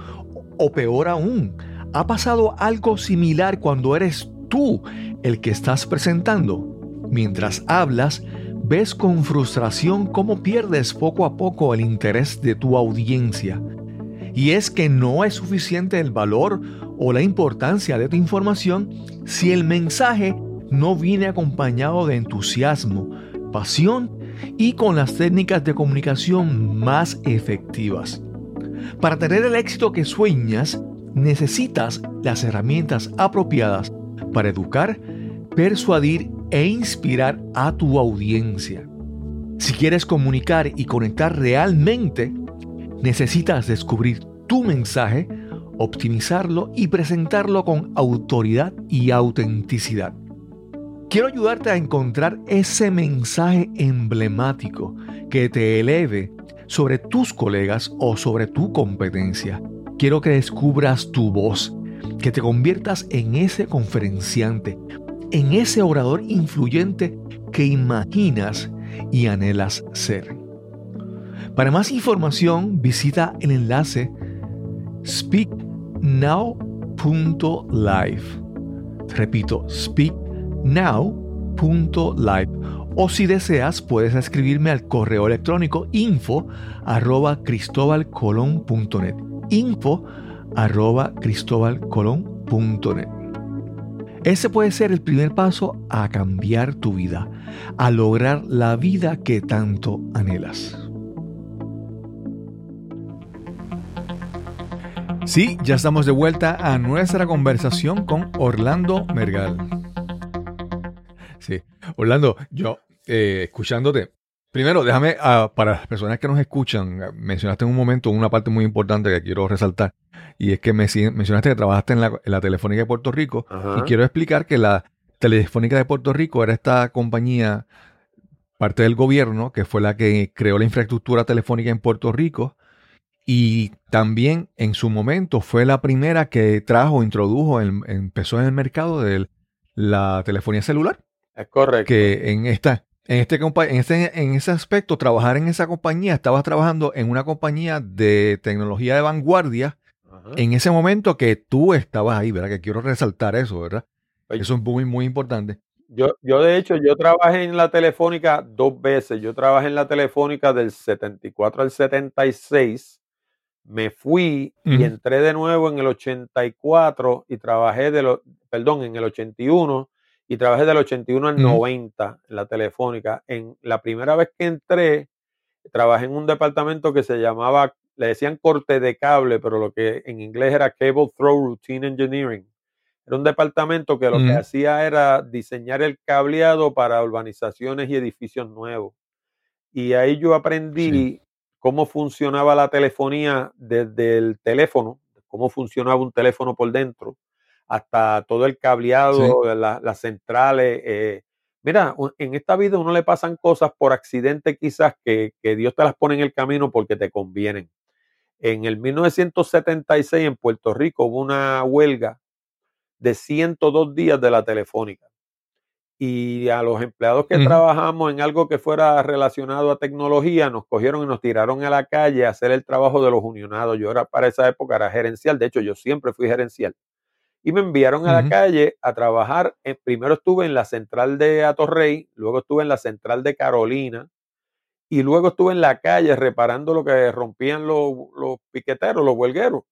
O peor aún, ¿ha pasado algo similar cuando eres tú el que estás presentando? Mientras hablas, ves con frustración cómo pierdes poco a poco el interés de tu audiencia. Y es que no es suficiente el valor o la importancia de tu información si el mensaje no viene acompañado de entusiasmo, pasión y con las técnicas de comunicación más efectivas. Para tener el éxito que sueñas, necesitas las herramientas apropiadas para educar, persuadir e inspirar a tu audiencia. Si quieres comunicar y conectar realmente, necesitas descubrir tu mensaje, optimizarlo y presentarlo con autoridad y autenticidad. Quiero ayudarte a encontrar ese mensaje emblemático que te eleve sobre tus colegas o sobre tu competencia. Quiero que descubras tu voz, que te conviertas en ese conferenciante, en ese orador influyente que imaginas y anhelas ser. Para más información visita el enlace speaknow.live. Repito, speaknow.live. O si deseas, puedes escribirme al correo electrónico info arroba cristobalcolon.net. Info arroba cristobalcolon.net. Ese puede ser el primer paso a cambiar tu vida, a lograr la vida que tanto anhelas. Sí, ya estamos de vuelta a nuestra conversación con Orlando Mergal. Sí, Orlando, yo eh, escuchándote, primero déjame, ah, para las personas que nos escuchan, mencionaste en un momento una parte muy importante que quiero resaltar. Y es que me, mencionaste que trabajaste en la, Telefónica de Puerto Rico. Y quiero explicar que la Telefónica de Puerto Rico era esta compañía, parte del gobierno, que fue la que creó la infraestructura telefónica en Puerto Rico. Y también en su momento fue la primera que trajo, introdujo, empezó en el mercado de la telefonía celular. Es correcto. Que en esta, en este, en, este, en ese aspecto, trabajar en esa compañía, estabas trabajando en una compañía de tecnología de vanguardia en ese momento que tú estabas ahí, ¿verdad? Que quiero resaltar eso, ¿verdad? eso es muy, muy importante. Yo, yo, de hecho, yo trabajé en la telefónica dos veces. Yo trabajé en la telefónica del 74 al 76. Me fui y entré de nuevo en el 84 y trabajé de lo, perdón, en el 81 y trabajé del 81 al 90 en la telefónica. En la primera vez que entré, trabajé en un departamento que se llamaba le decían corte de cable, pero lo que en inglés era Cable Throw Routine Engineering. Era un departamento que lo que hacía era diseñar el cableado para urbanizaciones y edificios nuevos. Y ahí yo aprendí cómo funcionaba la telefonía desde el teléfono, cómo funcionaba un teléfono por dentro, hasta todo el cableado, las centrales. Eh, mira, en esta vida uno le pasan cosas por accidente quizás que, que Dios te las pone en el camino porque te convienen. En el 1976 en Puerto Rico hubo una huelga de 102 días de la telefónica. Y a los empleados que trabajamos en algo que fuera relacionado a tecnología, nos cogieron y nos tiraron a la calle a hacer el trabajo de los unionados. Yo era para esa época era gerencial, de hecho yo siempre fui gerencial. Y me enviaron a la calle a trabajar. primero estuve en la central de Atorrey, luego estuve en la central de Carolina, y luego estuve en la calle reparando lo que rompían los, piqueteros, los huelgueros.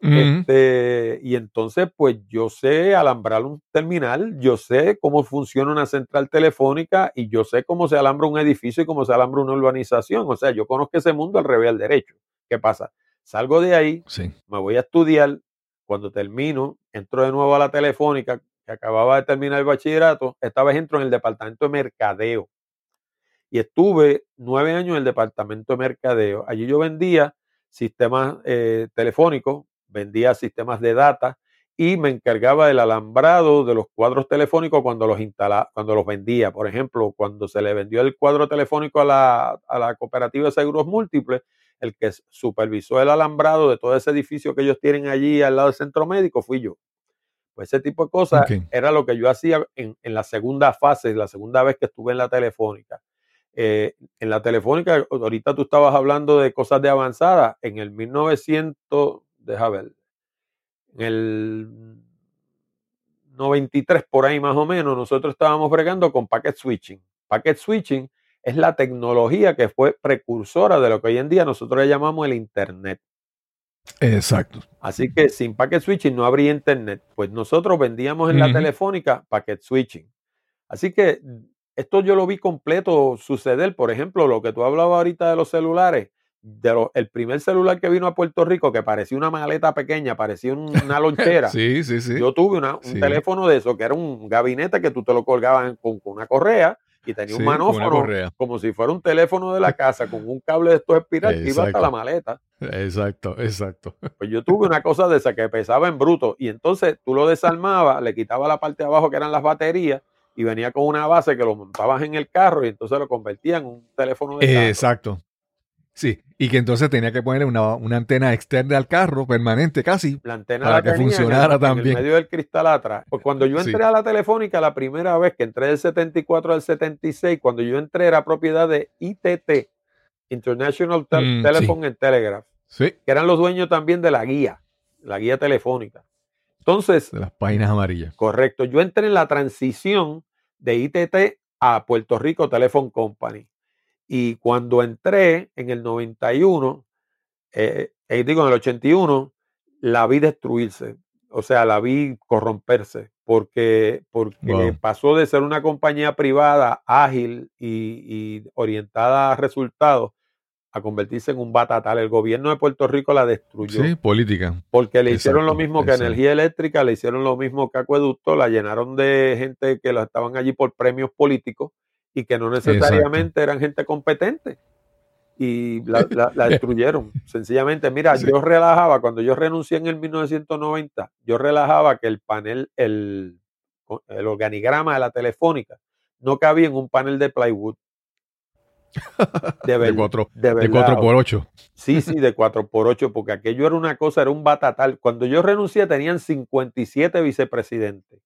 este, y entonces, pues yo sé alambrar un terminal, yo sé cómo funciona una central telefónica y yo sé cómo se alambra un edificio y cómo se alambra una urbanización. O sea, yo conozco ese mundo al revés al derecho. ¿Qué pasa? Salgo de ahí, me voy a estudiar. Cuando termino, entro de nuevo a la telefónica, que acababa de terminar el bachillerato. Esta vez entro en el departamento de mercadeo y estuve nueve años en el departamento de mercadeo. Allí yo vendía sistemas eh, telefónicos, vendía sistemas de data y me encargaba del alambrado de los cuadros telefónicos cuando los instalaba, cuando los vendía. Por ejemplo, cuando se le vendió el cuadro telefónico a la, a la cooperativa de seguros múltiples, el que supervisó el alambrado de todo ese edificio que ellos tienen allí al lado del centro médico fui yo Pues ese tipo de cosas era lo que yo hacía en, en la segunda fase, la segunda vez que estuve en la telefónica. Eh, en la telefónica, ahorita tú estabas hablando de cosas de avanzada. En el 1900, deja ver, en el 93 por ahí más o menos, nosotros estábamos bregando con packet switching. Packet switching es la tecnología que fue precursora de lo que hoy en día nosotros le llamamos el Internet. Exacto. Así que sin packet switching no habría internet. Pues nosotros vendíamos en la telefónica packet switching. Así que esto yo lo vi completo suceder. Por ejemplo, lo que tú hablabas ahorita de los celulares. De lo- el primer celular que vino a Puerto Rico, que parecía una maleta pequeña, parecía un- una lonchera. Sí, sí, sí. Yo tuve una- un Sí. teléfono de eso, que era un gabinete que tú te lo colgabas con, con una correa y tenía Sí, un manófono correa. como si fuera un teléfono de la casa con un cable de estos espiral que iba hasta Exacto. la maleta. Exacto, exacto. Pues yo tuve una cosa de esa que pesaba en bruto y entonces tú lo desarmabas, le quitabas la parte de abajo que eran las baterías y venía con una base que lo montabas en el carro y entonces lo convertía en un teléfono de carro. Exacto. Sí, y que entonces tenía que ponerle una, una antena externa al carro, permanente casi. La antena Para la que en funcionara en también. el medio del cristal atrás. Pues cuando yo Sí. entré a la telefónica la primera vez que entré del 74 al 76, cuando yo entré era propiedad de ITT, International Mm, Telephone and Telegraph, Sí, que eran los dueños también de la guía, la guía telefónica. Entonces, de las páginas amarillas. Correcto. Yo entré en la transición de ITT a Puerto Rico Telephone Company. Y cuando entré en el 91, eh, eh, digo en el 81, la vi destruirse. O sea, la vi corromperse. Porque, porque Wow. pasó de ser una compañía privada ágil y, y orientada a resultados a convertirse en un batatal. El gobierno de Puerto Rico la destruyó. Sí, política. Porque le hicieron lo mismo que exacto. energía eléctrica, le hicieron lo mismo que acueducto, la llenaron de gente que la estaban allí por premios políticos y que no necesariamente eran gente competente. Y la, la- la destruyeron, sencillamente. Mira, Sí. yo relajaba, cuando yo renuncié en el 1990, yo relajaba que el panel, el, el organigrama de la telefónica no cabía en un panel de plywood. De, De cuatro, de 4 por 8 Sí, sí, de 4x8, porque aquello era una cosa, era un batatal. Cuando yo renuncié tenían 57 vicepresidentes.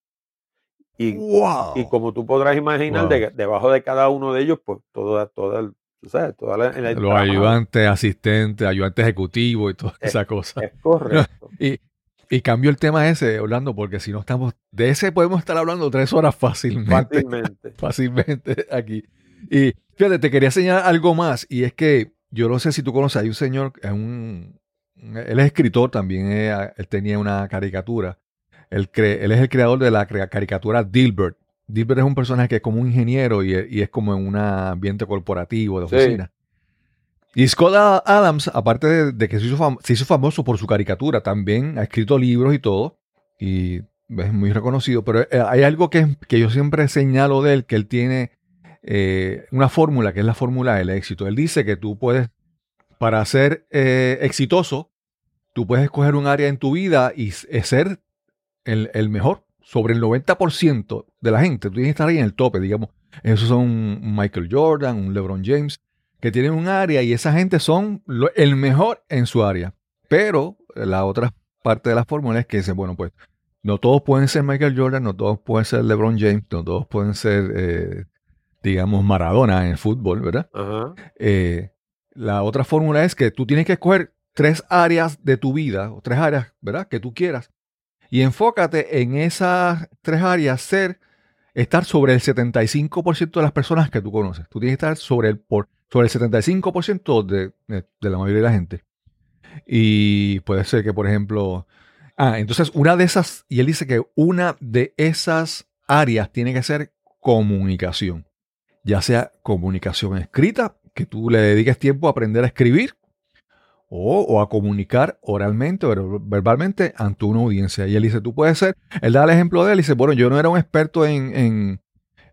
Y, ¡Wow! y como tú podrás imaginar, Wow. debajo de cada uno de ellos, pues toda, toda, el- sabes, toda la, el Los ayudantes, asistentes, ayudantes ejecutivos y toda Eh, esa cosa. Es correcto. Y, y cambio el tema ese, Orlando, porque si no estamos, de ese podemos estar hablando tres horas fácilmente. Fácilmente. fácilmente aquí. Y fíjate, te quería señalar algo más, y es que yo no sé si tú conoces, hay un señor, es un, él es escritor también, eh, él tenía una caricatura, él, cre- él es el creador de la caricatura Dilbert. Dilbert es un personaje que es como un ingeniero y, y es como en un ambiente corporativo de Sí. oficina. Y Scott Adams, aparte de, de que se hizo, fam- se hizo famoso por su caricatura, también ha escrito libros y todo, y es muy reconocido, pero eh, hay algo que, que yo siempre señalo de él, que él tiene eh, una fórmula, que es la fórmula del éxito. Él dice que tú puedes, para ser eh, exitoso, tú puedes escoger un área en tu vida y eh, ser el, el mejor. Sobre el 90% de la gente, tú tienes que estar ahí en el tope, digamos. Esos son Michael Jordan, un LeBron James, que tienen un área y esa gente son el mejor en su área. Pero la otra parte de la fórmula es que dice, bueno, pues no todos pueden ser Michael Jordan, no todos pueden ser LeBron James, no todos pueden ser, digamos, Maradona en el fútbol, ¿verdad? Ajá. Eh, la otra fórmula es que tú tienes que escoger tres áreas de tu vida, o tres áreas, ¿verdad? Que tú quieras. Y enfócate en esas tres áreas, ser, estar sobre el 75% de las personas que tú conoces. Tú tienes que estar sobre el, por, sobre el 75% de, de, de la mayoría de la gente. Y puede ser que, por ejemplo, ah, entonces una de esas, y él dice que una de esas áreas tiene que ser comunicación, ya sea comunicación escrita, que tú le dediques tiempo a aprender a escribir, o, o a comunicar oralmente o verbalmente ante una audiencia. Y él dice, tú puedes ser, él da el ejemplo de él, dice, bueno, yo no era un experto en, en,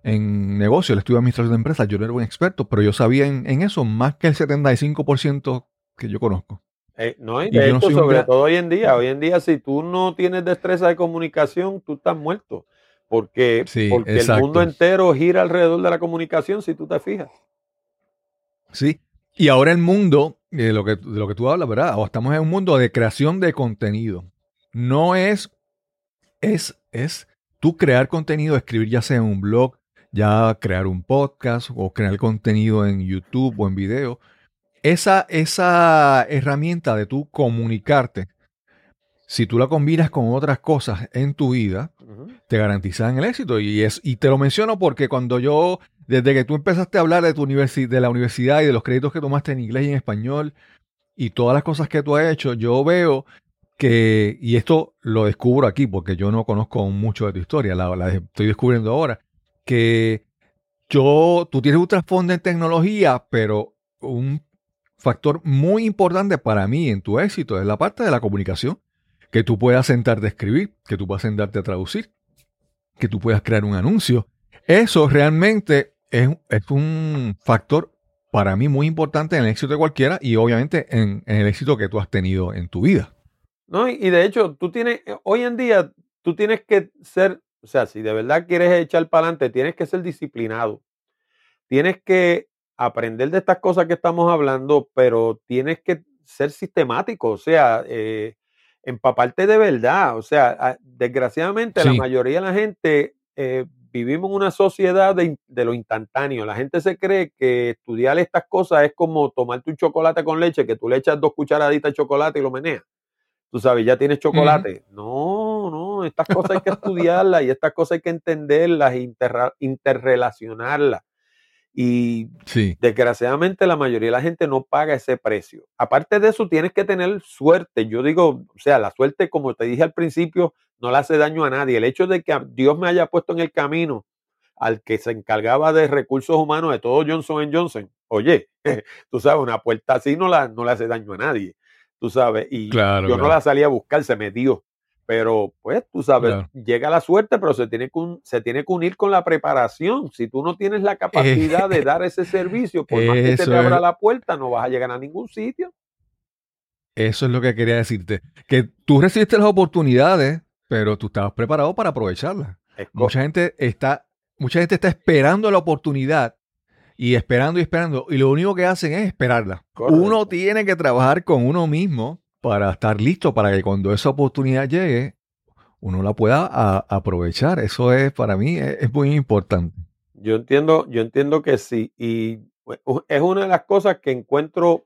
en negocio, estudió administración de empresas, yo no era un experto, pero yo sabía en, en eso más que el 75% que yo conozco. Eh, no, y no sobre gran- todo hoy en día, hoy en día, si tú no tienes destreza de comunicación, tú estás muerto. Porque, Sí, porque el mundo entero gira alrededor de la comunicación, si tú te fijas. Sí. Y ahora el mundo, de lo que, de lo que tú hablas, ¿verdad? Ahora estamos en un mundo de creación de contenido. No es, es es tú crear contenido, escribir ya sea un blog, ya crear un podcast o crear contenido en YouTube o en video. Esa, esa herramienta de tú comunicarte, si tú la combinas con otras cosas en tu vida. Te garantizan el éxito. Y, es, y te lo menciono porque cuando yo, desde que tú empezaste a hablar de, tu universi- de la universidad y de los créditos que tomaste en inglés y en español y todas las cosas que tú has hecho, yo veo que, y esto lo descubro aquí porque yo no conozco mucho de tu historia, la, estoy descubriendo ahora, que yo, tú tienes un trasfondo en tecnología, pero un factor muy importante para mí en tu éxito es la parte de la comunicación. Que tú puedas sentarte a escribir, que tú puedas sentarte a traducir, que tú puedas crear un anuncio. Eso realmente es, es un factor para mí muy importante en el éxito de cualquiera y obviamente en, el éxito que tú has tenido en tu vida. No, y, y de hecho, tú tienes, eh, hoy en día, tú tienes que ser, o sea, si de verdad quieres echar para adelante, tienes que ser disciplinado. Tienes que aprender de estas cosas que estamos hablando, pero tienes que ser sistemático, o sea, eh, empaparte de verdad. O sea, a- desgraciadamente la mayoría de la gente eh, vivimos en una sociedad de, de lo instantáneo. La gente se cree que estudiar estas cosas es como tomarte un chocolate con leche, que tú le echas dos cucharaditas de chocolate y lo meneas tú sabes, ya tienes chocolate. No, no, estas cosas hay que estudiarlas y estas cosas hay que entenderlas e interrelacionarlas. Y Sí. desgraciadamente la mayoría de la gente no paga ese precio. Aparte de eso, tienes que tener suerte. Yo digo, o sea, la suerte, como te dije al principio, no le hace daño a nadie. El hecho de que Dios me haya puesto en el camino al que se encargaba de recursos humanos de todo Johnson Johnson, oye, tú sabes, una puerta así no, la, no le hace daño a nadie, tú sabes, y Claro, yo no la salí a buscar, se me dio. Pero, pues, tú sabes, Claro. llega la suerte, pero se tiene, que un- se tiene que unir con la preparación. Si tú no tienes la capacidad de dar ese servicio, por más que se te abra es- la puerta, no vas a llegar a ningún sitio. Eso es lo que quería decirte. Que tú recibiste las oportunidades, pero tú estabas preparado para aprovecharlas. Mucha gente está, mucha gente está esperando la oportunidad y esperando y esperando, y lo único que hacen es esperarla. Correcto. Uno tiene que trabajar con uno mismo para estar listo para que cuando esa oportunidad llegue, uno la pueda aprovechar. Eso es para mí es, muy importante. Yo entiendo, yo entiendo que sí. Y pues, es una de las cosas que encuentro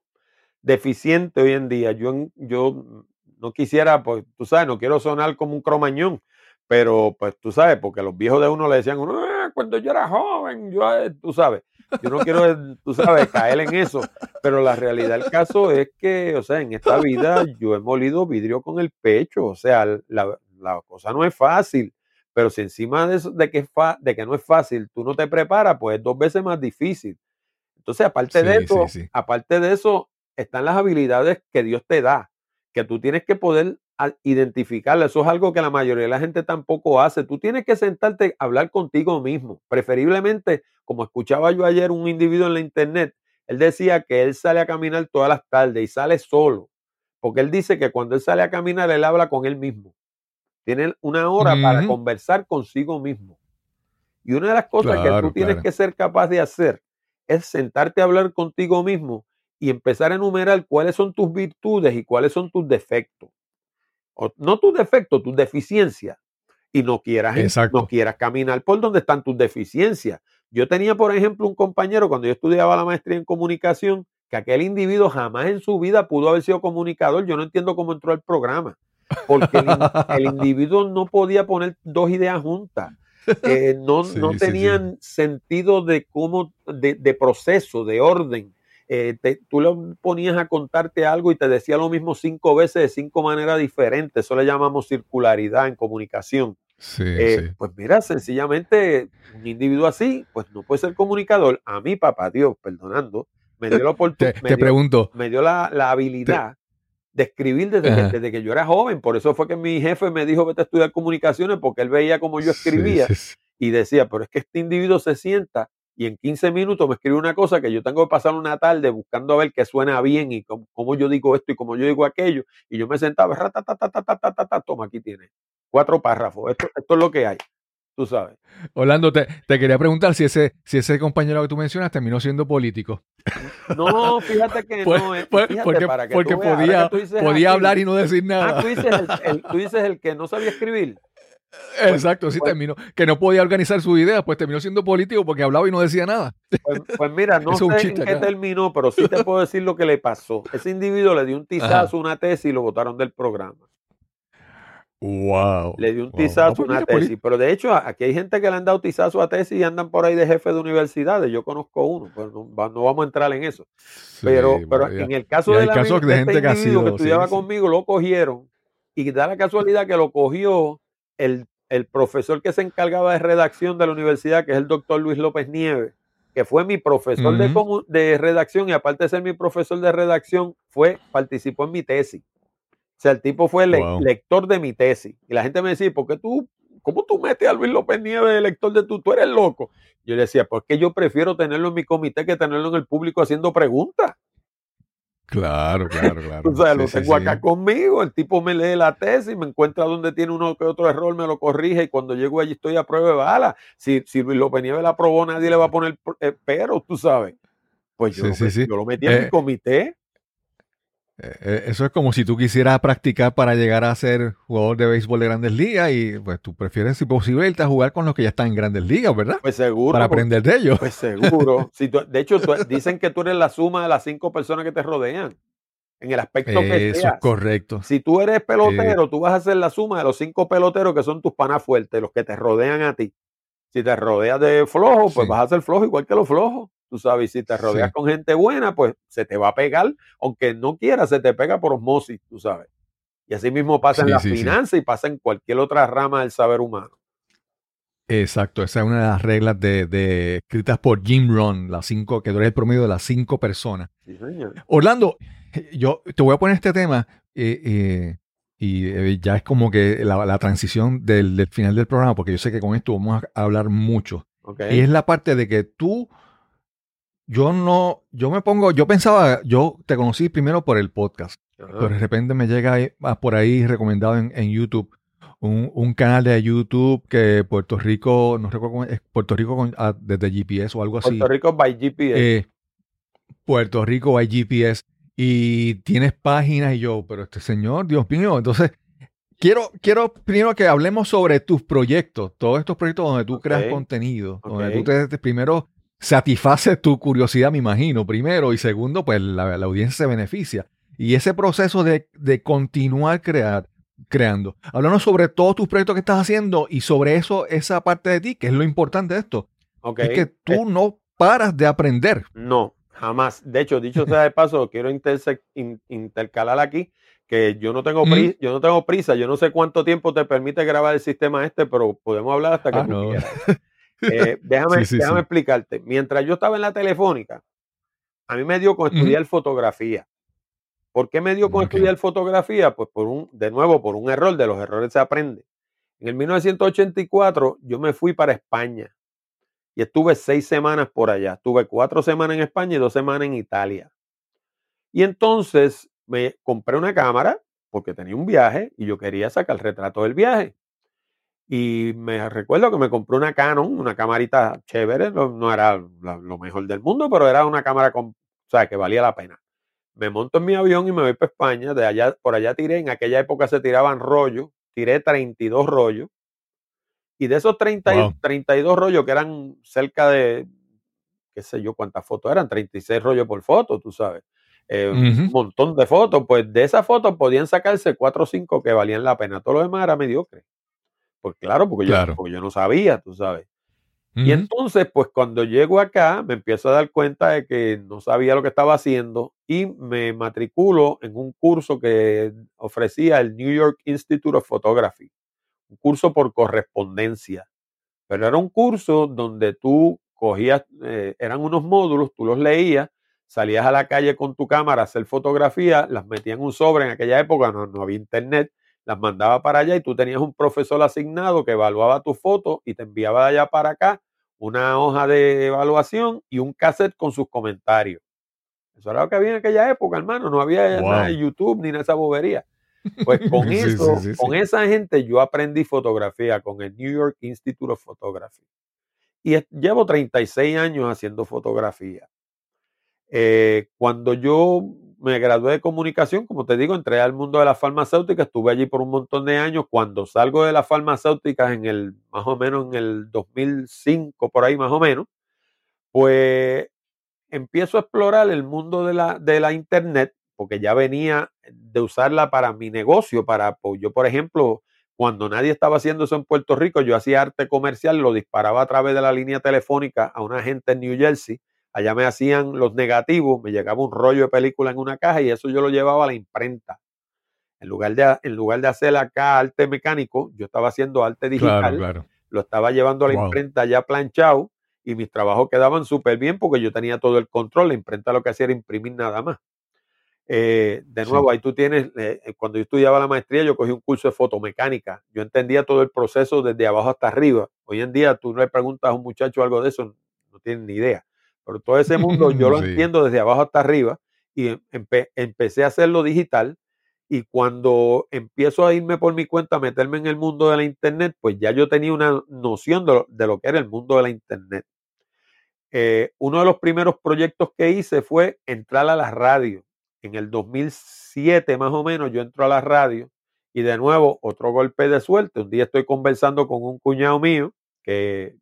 deficiente hoy en día. Yo, yo no quisiera, pues, tú sabes, no quiero sonar como un cromañón, pero pues tú sabes, porque los viejos de uno le decían, "Ah, cuando yo era joven, yo, eh", tú sabes, yo no quiero, eh, tú sabes, caer en eso, pero la realidad del caso es que, o sea, en esta vida yo he molido vidrio con el pecho, o sea, la, la cosa no es fácil. Pero si encima de, eso, de, que es fa- de que no es fácil, tú no te preparas, pues es dos veces más difícil. Entonces, aparte de eso, sí, sí. aparte de eso, están las habilidades que Dios te da, que tú tienes que poder a- identificarlas. Eso es algo que la mayoría de la gente tampoco hace. Tú tienes que sentarte a hablar contigo mismo. Preferiblemente, como escuchaba yo ayer un individuo en la internet, él decía que él sale a caminar todas las tardes y sale solo, porque él dice que cuando él sale a caminar, él habla con él mismo. Tiene una hora para conversar consigo mismo. Y una de las cosas que tú tienes claro. que ser capaz de hacer es sentarte a hablar contigo mismo y empezar a enumerar cuáles son tus virtudes y cuáles son tus defectos. O- no tus defectos, tus deficiencias. Y no quieras, Exacto. no quieras caminar por donde están tus deficiencias. Yo tenía, por ejemplo, un compañero cuando yo estudiaba la maestría en comunicación, que aquel individuo jamás en su vida pudo haber sido comunicador. Yo no entiendo cómo entró al programa. Porque el, in- el individuo no podía poner dos ideas juntas. Eh, no, Sí, no sí, sí. tenían sentido de cómo, de, de proceso, de orden. Eh, te- tú le ponías a contarte algo y te decía lo mismo cinco veces de cinco maneras diferentes. Eso le llamamos circularidad en comunicación. Sí, Eh, sí. Pues mira, sencillamente un individuo así, pues no puede ser comunicador. A mí, papá Dios, perdonando, me dio la Te, oportunidad, te pregunto, me dio la, la habilidad de escribir desde que, desde que yo era joven. Por eso fue que mi jefe me dijo vete a estudiar comunicaciones, porque él veía cómo yo Sí, escribía sí, sí. y decía, pero es que este individuo se sienta y en 15 minutos me escribe una cosa que yo tengo que pasar una tarde buscando a ver qué suena bien y cómo, yo digo esto y cómo yo digo aquello. Y yo me sentaba, ta, toma, aquí tiene cuatro párrafos. Esto, esto es lo que hay. Tú sabes. Orlando, te, te, quería preguntar si ese, si ese compañero que tú mencionas terminó siendo político. No, fíjate que no. Porque, porque podía, podía hablar y no decir ah, nada. Ah, tú dices el que no sabía escribir. Exacto, sí pues- terminó. Que no podía organizar su idea, pues terminó siendo político porque hablaba y no decía nada. Pues, pues mira, no sé en qué terminó, pero sí te puedo decir lo que le pasó. Ese individuo le dio un tizazo, una tesis y lo votaron del programa. Wow. Le dio un Wow. No, tizazo, pues una tesis. Pero de hecho, aquí hay gente que le han dado tizazo a tesis y andan por ahí de jefe de universidades. Yo conozco uno, pero no, va- no vamos a entrar en eso. Sí, Pero, pero ya. en el caso de, la, casos de de gente este que ha que sido- sí, estudiaba sí. conmigo, lo cogieron y da la casualidad que lo cogió el, el profesor que se encargaba de redacción de la universidad, que es el doctor Luis López Nieves, que fue mi profesor de, de redacción y aparte de ser mi profesor de redacción, fue, participó en mi tesis. O sea, el tipo fue le- Wow. lector de mi tesis. Y la gente me decía, ¿por qué tú, cómo tú metes a Luis López Nieves de lector de tu, tú eres loco? Yo le decía, pues que yo prefiero tenerlo en mi comité que tenerlo en el público haciendo preguntas. Claro, claro, claro. O sea, lo Sí, tengo sí. acá conmigo, el tipo me lee la tesis, me encuentra donde tiene uno que otro error, me lo corrige y cuando llego allí estoy a prueba de bala. Si, si Luis López Nieves la aprobó, nadie le va a poner eh, pero, tú sabes. Pues yo, lo, yo lo metí en Eh, mi comité. Eh, eh, Eso es como si tú quisieras practicar para llegar a ser jugador de béisbol de grandes ligas y pues tú prefieres, si posible, irte a jugar con los que ya están en grandes ligas, ¿verdad? Pues seguro. Para aprender de ellos. Pues seguro. Si tú- de hecho, tú- dicen que tú eres la suma de las cinco personas que te rodean. En el aspecto que Eso es correcto. Si tú eres pelotero, tú vas a ser la suma de los cinco peloteros que son tus panas fuertes, los que te rodean a ti. Si te rodeas de flojo, pues Sí. vas a ser flojo igual que los flojos. Tú sabes, si te rodeas Sí. con gente buena, pues se te va a pegar, aunque no quieras, se te pega por osmosis, tú sabes. Y así mismo pasa en Sí, la sí, sí. finanza y pasa en cualquier otra rama del saber humano. Exacto, esa es una de las reglas de, de- escritas por Jim Rohn, las cinco, que dura el promedio de las cinco personas. Sí, señor. Orlando, yo te voy a poner este tema eh, eh, y eh, ya es como que la, la transición del, del final del programa, porque yo sé que con esto vamos a hablar mucho. Y es la parte de que tú, yo no, yo me pongo, yo pensaba, yo te conocí primero por el podcast, Ajá. pero de repente me llega ahí- ah, por ahí recomendado en, en YouTube. Un, un canal de YouTube que Puerto Rico, no recuerdo cómo es, Puerto Rico con- ah, desde GPS o algo así. Puerto Rico by GPS. Eh, Puerto Rico hay GPS y tienes páginas y yo, pero este señor, Dios mío, entonces quiero, quiero primero que hablemos sobre tus proyectos, todos estos proyectos donde tú creas contenido, donde tú te, te- primero satisfaces tu curiosidad, me imagino, primero, y segundo, pues la, la audiencia se beneficia. Y ese proceso de, de continuar crear, creando. Háblanos sobre todos tus proyectos que estás haciendo y sobre eso, esa parte de ti, que es lo importante de esto. Ok. Es que Eh, tú no paras de aprender. No, jamás. De hecho, dicho sea de paso, quiero in- intercalar aquí que yo no tengo Mm. prisa, yo no tengo prisa, yo no sé cuánto tiempo te permite grabar el sistema este, pero podemos hablar hasta que Ah, tú no. quieras. Eh, déjame Sí, sí, déjame sí. explicarte. Mientras yo estaba en la telefónica, a mí me dio con estudiar fotografía. ¿Por qué me dio con estudiar fotografía? Pues por un, de nuevo, por un error, de los errores se aprende. En el 1984 yo me fui para España y estuve seis semanas por allá. Estuve cuatro semanas en España y dos semanas en Italia. Y entonces me compré una cámara porque tenía un viaje y yo quería sacar el retrato del viaje. Y me recuerdo que me compré una Canon, una camarita chévere, no, no era la- lo mejor del mundo, pero era una cámara con, o sea, que valía la pena. Me monto en mi avión y me voy para España. De allá, por allá tiré, en aquella época se tiraban rollos, tiré 32 rollos. Y de esos 30 y- Wow. 32 rollos, que eran cerca de, qué sé yo cuántas fotos eran, 36 rollos por foto, tú sabes. Eh, Un montón de fotos. Pues de esas fotos podían sacarse 4 o 5 que valían la pena. Todo lo demás era mediocre. Pues claro, porque, Claro. Yo, porque yo no sabía, tú sabes. Y entonces, pues cuando llego acá, me empiezo a dar cuenta de que no sabía lo que estaba haciendo y me matriculo en un curso que ofrecía el New York Institute of Photography, un curso por correspondencia. Pero era un curso donde tú cogías, eh, eran unos módulos, tú los leías, salías a la calle con tu cámara a hacer fotografía, las metías en un sobre, en aquella época no, no había internet, las mandaba para allá y tú tenías un profesor asignado que evaluaba tu foto y te enviaba de allá para acá una hoja de evaluación y un cassette con sus comentarios. Eso era lo que había en aquella época, hermano. No había Wow. nada de YouTube ni nada esa bobería. Pues con Sí, eso, sí, sí, con esa gente yo aprendí fotografía con el New York Institute of Photography. Y llevo 36 años haciendo fotografía. Eh, cuando yo me gradué de comunicación, como te digo, entré al mundo de la farmacéutica, estuve allí por un montón de años. Cuando salgo de la farmacéutica en el, más o menos en el 2005, por ahí más o menos, pues empiezo a explorar el mundo de la, de la internet, porque ya venía de usarla para mi negocio, para, pues, yo por ejemplo, cuando nadie estaba haciendo eso en Puerto Rico, yo hacía arte comercial, lo disparaba a través de la línea telefónica a una gente en New Jersey. Allá me hacían los negativos, me llegaba un rollo de película en una caja y eso yo lo llevaba a la imprenta. En lugar de, en lugar de hacer acá arte mecánico, yo estaba haciendo arte digital. Claro, claro. Lo estaba llevando a la Wow. imprenta ya planchado y mis trabajos quedaban súper bien porque yo tenía todo el control. La imprenta lo que hacía era imprimir nada más. Eh, de Sí. nuevo, ahí tú tienes, eh, eh, cuando yo estudiaba la maestría, yo cogí un curso de fotomecánica. Yo entendía todo el proceso desde abajo hasta arriba. Hoy en día tú le preguntas a un muchacho algo de eso, no tienen ni idea. Pero todo ese mundo yo lo Sí. entiendo desde abajo hasta arriba y em- empe- empecé a hacerlo digital. Y cuando empiezo a irme por mi cuenta, a meterme en el mundo de la Internet, pues ya yo tenía una noción de lo, de lo que era el mundo de la Internet. Eh, uno de los primeros proyectos que hice fue entrar a la radio. En el 2007 más o menos yo entro a la radio y de nuevo otro golpe de suerte. Un día estoy conversando con un cuñado mío que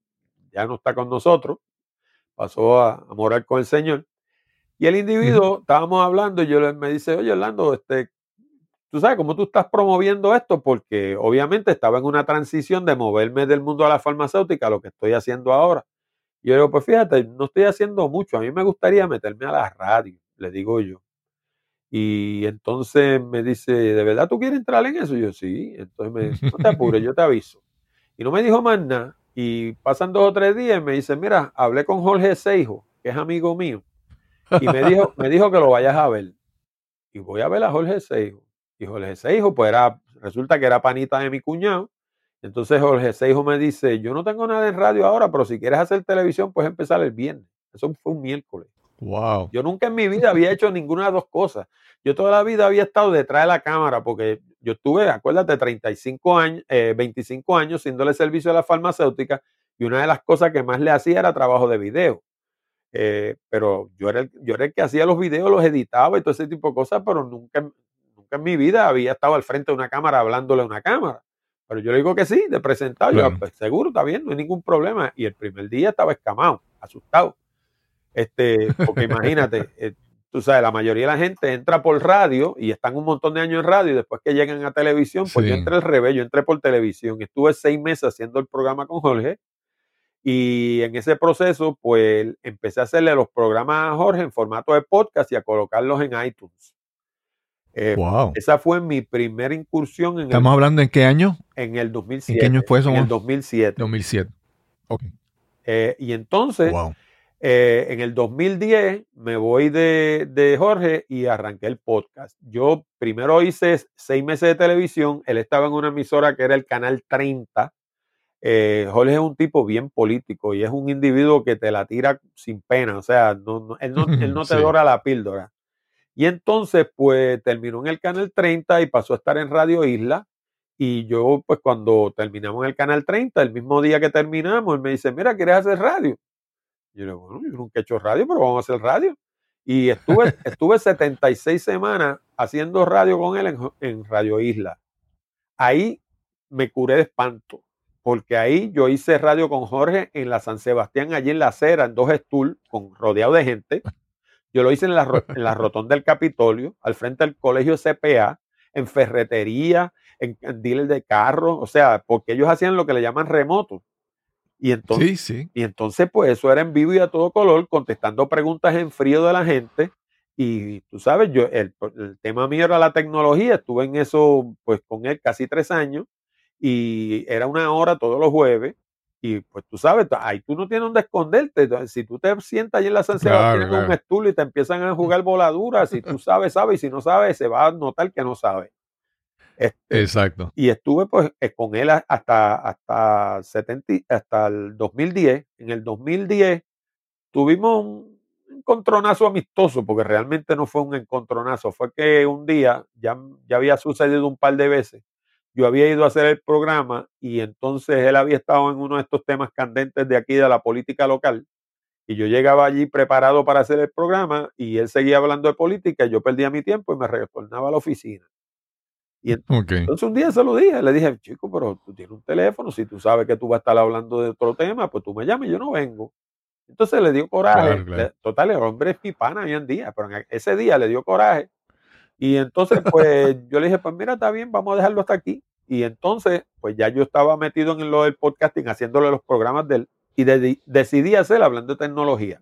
ya no está con nosotros, pasó a, a morar con el Señor. Y el individuo, estábamos hablando y yo le- me dice, oye Orlando, este, tú sabes cómo tú estás promoviendo esto, porque obviamente estaba en una transición de moverme del mundo a la farmacéutica a lo que estoy haciendo ahora. Y yo digo, pues fíjate, no estoy haciendo mucho, a mí me gustaría meterme a la radio, le digo yo. Y entonces me dice, ¿de verdad tú quieres entrar en eso? Y yo, sí. Entonces me dice, no te apures, yo te aviso. Y no me dijo más nada. Y pasan dos o tres días y me dice, mira, hablé con Jorge Seijo, que es amigo mío, y me dijo, me dijo que lo vayas a ver. Y voy a ver a Jorge Seijo. Y Jorge Seijo, pues era, resulta que era panita de mi cuñado. Entonces Jorge Seijo me dice, yo no tengo nada en radio ahora, pero si quieres hacer televisión, puedes empezar el viernes. Eso fue un miércoles. Wow. Yo nunca en mi vida había hecho ninguna de las dos cosas. Yo toda la vida había estado detrás de la cámara porque yo estuve, acuérdate, 35 años, eh, 25 años haciéndole servicio a la farmacéutica y una de las cosas que más le hacía era trabajo de video. Eh, pero yo era, el, yo era el que hacía los videos, los editaba y todo ese tipo de cosas, pero nunca, nunca en mi vida había estado al frente de una cámara hablándole a una cámara. Pero yo le digo que sí, de presentado, Claro. yo, pues, seguro, está bien, no hay ningún problema. Y el primer día estaba escamado, asustado. Este, porque imagínate, eh, tú sabes, la mayoría de la gente entra por radio y están un montón de años en radio y después que llegan a televisión, pues yo Sí. entré al revés, yo entré por televisión. Estuve seis meses haciendo el programa con Jorge y en ese proceso, pues empecé a hacerle los programas a Jorge en formato de podcast y a colocarlos en iTunes. Eh, Wow. Esa fue mi primera incursión en el, ¿Estamos hablando en qué año? en el 2007. ¿En qué año fue eso? En el amor? 2007. 2007. Ok. Eh, y entonces, Wow. Eh, en el 2010 me voy de, de Jorge y arranqué el podcast. Yo primero hice seis meses de televisión. Él estaba en una emisora que era el Canal 30. Eh, Jorge es un tipo bien político y es un individuo que te la tira sin pena. O sea, no, no- él, no, él no te Sí. dora la píldora. Y entonces, pues terminó en el Canal 30 y pasó a estar en Radio Isla. Y yo, pues cuando terminamos en el Canal 30, el mismo día que terminamos, él me dice, mira, ¿quieres hacer radio? Y yo bueno, yo nunca he hecho radio, pero vamos a hacer radio. Y estuve, estuve 76 semanas haciendo radio con él en, Radio Isla. Ahí me curé de espanto, porque ahí yo hice radio con Jorge en la San Sebastián, allí en la acera, en dos stool, con, rodeado de gente. Yo lo hice en la, en la rotonda del Capitolio, al frente del colegio CPA, en ferretería, en, en dealer de carros, o sea, porque ellos hacían lo que le llaman remoto. Y entonces, Sí, sí. y entonces, pues eso era en vivo y a todo color, contestando preguntas en frío de la gente. Y tú sabes, yo, el, el tema mío era la tecnología, estuve en eso pues con él casi tres años y era una hora todos los jueves. Y pues tú sabes, ahí tú no tienes donde esconderte. Si tú te sientas allí en la San Claro, Sebastián un estudio y te empiezan a jugar voladuras, si tú sabes, sabes, y si no sabes, se va a notar que no sabes. Este, Exacto. y estuve pues eh, con él hasta, hasta, 70, y- hasta el 2010. En el 2010 tuvimos un encontronazo amistoso, porque realmente no fue un encontronazo, fue que un día, ya, ya había sucedido un par de veces, yo había ido a hacer el programa y entonces él había estado en uno de estos temas candentes de aquí de la política local Y yo llegaba allí preparado para hacer el programa y él seguía hablando de política, y yo perdía mi tiempo y me retornaba a la oficina. Y entonces un día se lo dije, le dije, chico, pero tú tienes un teléfono, si tú sabes que tú vas a estar hablando de otro tema, pues tú me llamas y yo no vengo. Entonces le dio coraje. Claro, claro. le- total, el hombre es mi pana hoy en día, pero en ese día le dio coraje. Y entonces, pues yo le dije, pues mira, está bien, vamos a dejarlo hasta aquí. Y entonces, pues ya yo estaba metido en lo del podcasting, haciéndole los programas del, y de- decidí hacer hablando de tecnología.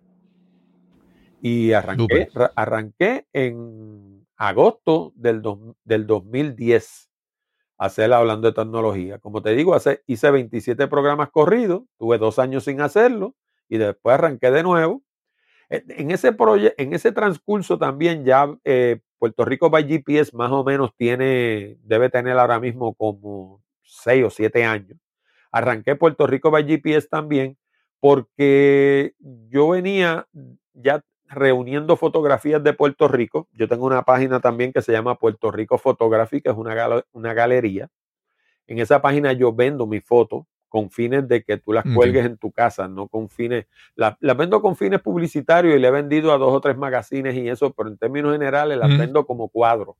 Y arranqué, arranqué en agosto del, dos- del 2010 a hacer hablando de tecnología. Como te digo, hace, hice 27 programas corridos, tuve dos años sin hacerlo y después arranqué de nuevo. Eh, En ese, en ese transcurso también ya eh, Puerto Rico by GPS más o menos tiene, debe tener ahora mismo como 6 o 7 años. Arranqué Puerto Rico by GPS también porque yo venía ya reuniendo fotografías de Puerto Rico. Yo tengo una página también que se llama Puerto Rico Photography, que es una, gal- una galería. En esa página yo vendo mis fotos con fines de que tú las cuelgues en tu casa, no con fines, las, las vendo con fines publicitarios y le he vendido a dos o tres magazines y eso, pero en términos generales las vendo como cuadros.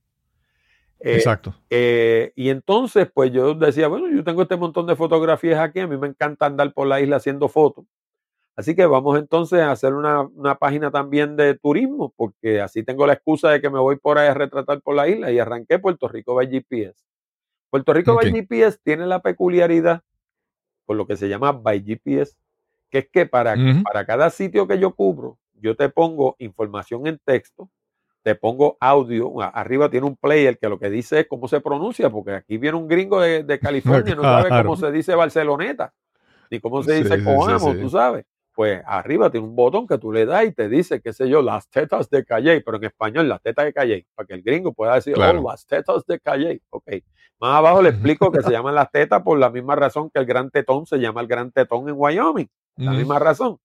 Eh, Exacto. eh, y entonces, pues yo decía, bueno, yo tengo este montón de fotografías aquí, a mí me encanta andar por la isla haciendo fotos. Así que vamos entonces a hacer una, una página también de turismo, porque así tengo la excusa de que me voy por ahí a retratar por la isla y arranqué Puerto Rico by GPS. Puerto Rico by. GPS tiene la peculiaridad, por lo que se llama by GPS, que es que para, para cada sitio que yo cubro, yo te pongo información en texto, te pongo audio, arriba tiene un player que lo que dice es cómo se pronuncia, porque aquí viene un gringo de, de California y no sabe cómo se dice Barceloneta, ni cómo se dice sí, Coamo, sí, sí. tú sabes. Pues arriba tiene un botón que tú le das y te dice, qué sé yo, las tetas de Calle, pero en español, las tetas de Calle, para que el gringo pueda decir, Claro. oh, las tetas de Calle. Ok. Más abajo le explico que se llaman las tetas por la misma razón que el gran tetón se llama el gran tetón en Wyoming la misma razón.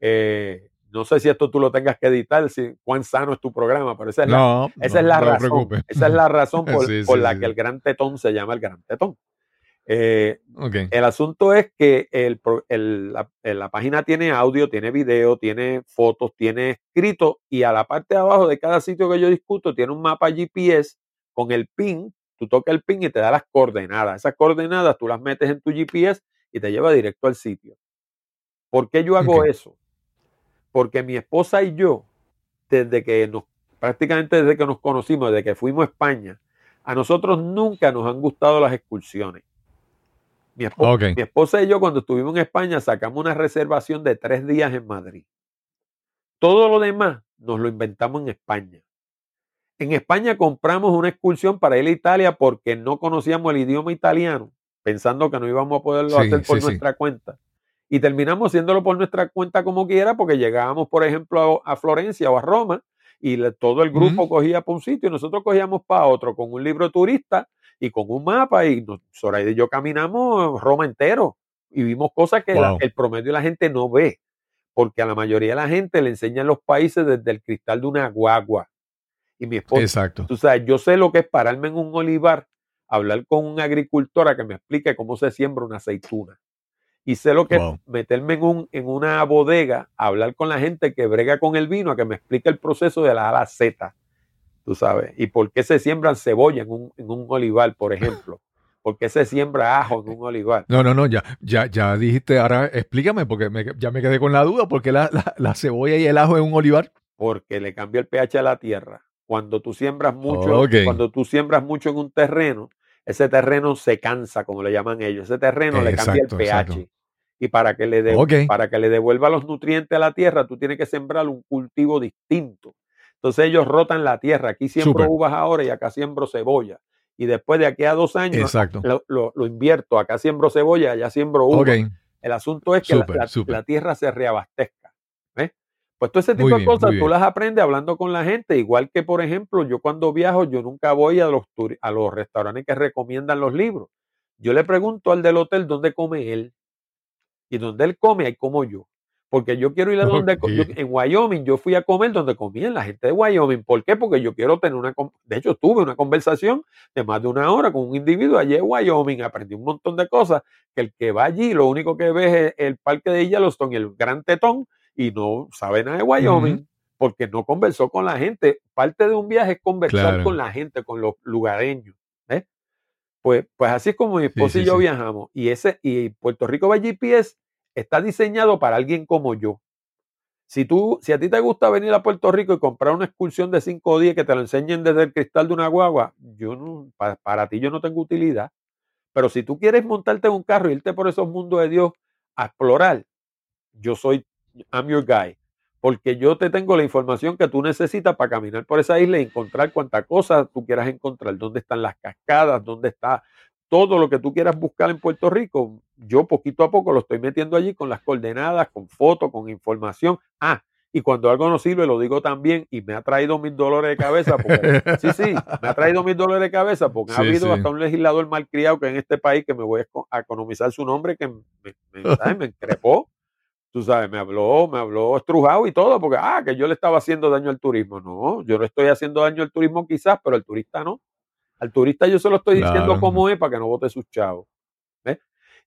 Eh, no sé si esto tú lo tengas que editar, si cuán sano es tu programa, pero esa es la, No, esa no, es la no te razón. Esa es la razón por, Sí, por sí, la sí. que el gran tetón se llama el gran tetón. Eh, el asunto es que el pro- el- la, página tiene audio, tiene video, tiene fotos, tiene escrito y a la parte de abajo de cada sitio que yo discuto tiene un mapa GPS con el pin. Tú tocas el pin y te da las coordenadas. Esas coordenadas tú las metes en tu GPS y te lleva directo al sitio. ¿Por qué yo hago eso? Porque mi esposa y yo, desde que nos, prácticamente desde que nos conocimos, desde que fuimos a España, a nosotros nunca nos han gustado las excursiones. Mi esposa, mi esposa y yo, cuando estuvimos en España, sacamos una reservación de tres días en Madrid. Todo lo demás nos lo inventamos en España. En España compramos una excursión para ir a Italia porque no conocíamos el idioma italiano, pensando que no íbamos a poderlo Sí, hacer por sí, sí. nuestra cuenta. Y terminamos haciéndolo por nuestra cuenta como quiera, porque llegábamos, por ejemplo, a, a Florencia o a Roma, y le- todo el grupo cogía para un sitio y nosotros cogíamos para otro con un libro turista y con un mapa, y nos, Zoraida y yo caminamos Roma entero y vimos cosas que la- el promedio de la gente no ve, porque a la mayoría de la gente le enseñan los países desde el cristal de una guagua. Y mi esposa, Exacto. Tú sabes, yo sé lo que es pararme en un olivar, hablar con un agricultor a que me explique cómo se siembra una aceituna. Y sé lo que Wow. es meterme en, un, en una bodega, hablar con la gente que brega con el vino, a que me explique el proceso de la A a la Z. Tú sabes, y por qué se siembran cebolla en un, en un olivar, por ejemplo. ¿Por qué se siembra ajo en un olivar? No, no, no, ya, ya, ya dijiste, ahora explícame, porque me- ya me quedé con la duda, porque la, la, la cebolla y el ajo en un olivar. Porque le cambia el pH a la tierra. Cuando tú siembras mucho, cuando tú siembras mucho en un terreno, ese terreno se cansa, como le llaman ellos. Ese terreno le cambia Exacto, el pH. exacto. Y para que, le de- para que le devuelva los nutrientes a la tierra, tú tienes que sembrar un cultivo distinto. Entonces ellos rotan la tierra. Aquí siembro uvas ahora y acá siembro cebolla. Y después de aquí a dos años Exacto. lo, lo- lo invierto. Acá siembro cebolla, allá siembro uva. Ok, El asunto es que la- tierra se reabastezca. ¿ves? Pues todo ese tipo de cosas tú las aprendes hablando con la gente. Igual que, por ejemplo, yo cuando viajo, yo nunca voy a los, a los restaurantes que recomiendan los libros. Yo le pregunto al del hotel dónde come él. Y donde él come, ahí como yo. Porque yo quiero ir a donde... yo- en Wyoming yo fui a comer donde comían la gente de Wyoming. ¿Por qué? Porque yo quiero tener una... De hecho, tuve una conversación de más de una hora con un individuo allí en Wyoming. Aprendí un montón de cosas que el que va allí lo único que ve es el parque de Yellowstone y el Gran Tetón y no sabe nada de Wyoming porque no conversó con la gente. Parte de un viaje es conversar Claro. con la gente, con los lugareños. ¿ves? Pues, pues así es como mi esposa y yo sí. viajamos. Y ese, y Puerto Rico by GPS está diseñado para alguien como yo. Si tú, si a ti te gusta venir a Puerto Rico y comprar una excursión de 5 días que te lo enseñen desde el cristal de una guagua, yo para, ti yo no tengo utilidad. Pero si tú quieres montarte en un carro y irte por esos mundos de Dios a explorar, yo soy, I'm your guy. Porque yo te tengo la información que tú necesitas para caminar por esa isla y encontrar cuanta cosa tú quieras encontrar. Dónde están las cascadas, dónde está todo lo que tú quieras buscar en Puerto Rico. Yo poquito a poco lo estoy metiendo allí con las coordenadas, con fotos, con información. Ah, y cuando algo no sirve, lo digo también, y me ha traído mil dolores de cabeza. Porque, sí, sí, me ha traído mil dolores de cabeza porque ha habido sí. hasta un legislador malcriado que en este país que me voy a economizar su nombre que me, me, ¿sabes? me increpó. Tú sabes, me habló, me habló estrujado y todo, porque, ah, que yo le estaba haciendo daño al turismo. No, yo le estoy haciendo daño al turismo quizás, pero al turista no. Al turista yo se lo estoy diciendo Claro. como es para que no vote sus chavos. ¿ves?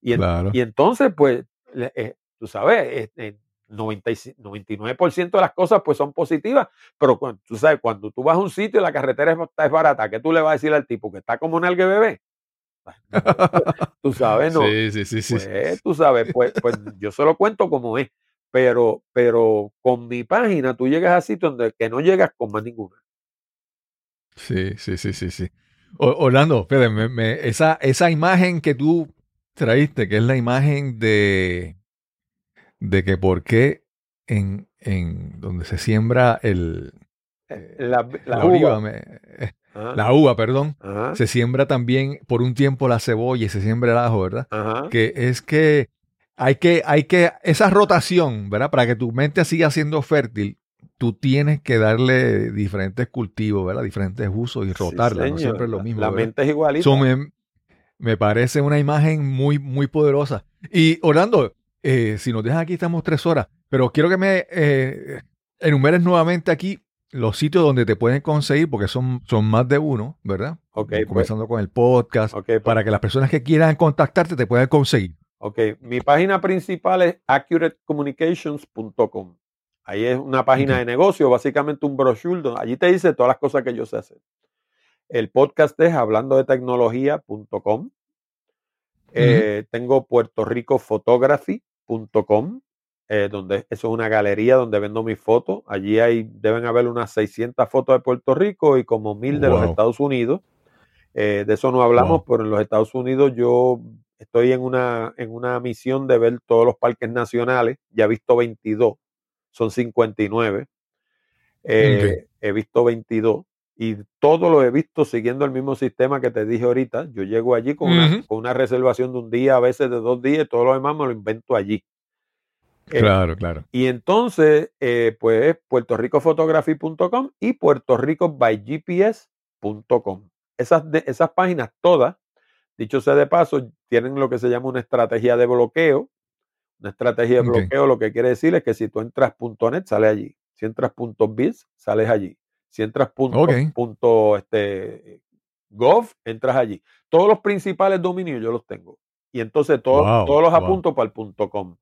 Y, en- Claro. y entonces, pues, eh, tú sabes, eh, eh, 95 99% de las cosas pues son positivas, pero cuando, tú sabes, cuando tú vas a un sitio y la carretera es, es barata, ¿qué tú le vas a decir al tipo? Que está como un alga bebé. tú sabes, no. Sí, sí, sí, sí. Pues, tú sabes, pues, pues yo se lo cuento como es. Pero, pero con mi página tú llegas a sitios donde que no llegas con más ninguna. Sí, sí, sí, sí, sí. Orlando, espérate, me- me- esa, esa imagen que tú traíste, que es la imagen de, de que por qué en, en donde se siembra el, eh, La, la la oliva, uva. me- eh, la uva, perdón, ajá, se siembra también por un tiempo la cebolla y se siembra el ajo, ¿verdad? ajá. Que es que hay que, hay que, esa rotación, ¿verdad? Para que tu mente siga siendo fértil, tú tienes que darle diferentes cultivos, ¿verdad? Diferentes usos y Sí, rotarla, no siempre es lo mismo. La ¿verdad? mente es igualita. So, me, me parece una imagen muy, muy poderosa. Y Orlando, eh, si nos dejan aquí, estamos tres horas, pero quiero que me eh, enumeres nuevamente aquí los sitios donde te pueden conseguir, porque son, son más de uno, ¿verdad? Ok, pues, Comenzando con el podcast, ok, pues, para que las personas que quieran contactarte te puedan conseguir. ok. Mi página principal es accuratecommunications.com. Ahí es una página de negocio, básicamente un brochure. donde- Allí te dice todas las cosas que yo sé hacer. El podcast es hablando de tecnología.com. Eh, Tengo puertorricophotography.com, eh, donde eso es una galería donde vendo mis fotos. Allí hay, deben haber unas 600 fotos de Puerto Rico y como mil de los. Estados Unidos. Eh, de eso no hablamos, Wow. pero en los Estados Unidos yo estoy en una, en una misión de ver todos los parques nacionales. Ya he visto 22, son 59. Eh, He visto 22 y todo lo he visto siguiendo el mismo sistema que te dije ahorita. Yo llego allí con, una, con una reservación de un día, a veces de dos días, y todo lo demás me lo invento allí. Eh, Claro, claro. Y entonces, eh, pues, puertorricophotography.com y puertoricobygps.com. Esas, de- esas páginas todas, dicho sea de paso, tienen lo que se llama una estrategia de bloqueo. Una estrategia de bloqueo lo que quiere decir es que si tú entras .net, sale allí. Si entras .biz, sales allí. Si entras punto, punto, este, .gov, entras allí. Todos los principales dominios yo los tengo. Y entonces todo- Wow, todos los wow. apunto para el punto .com.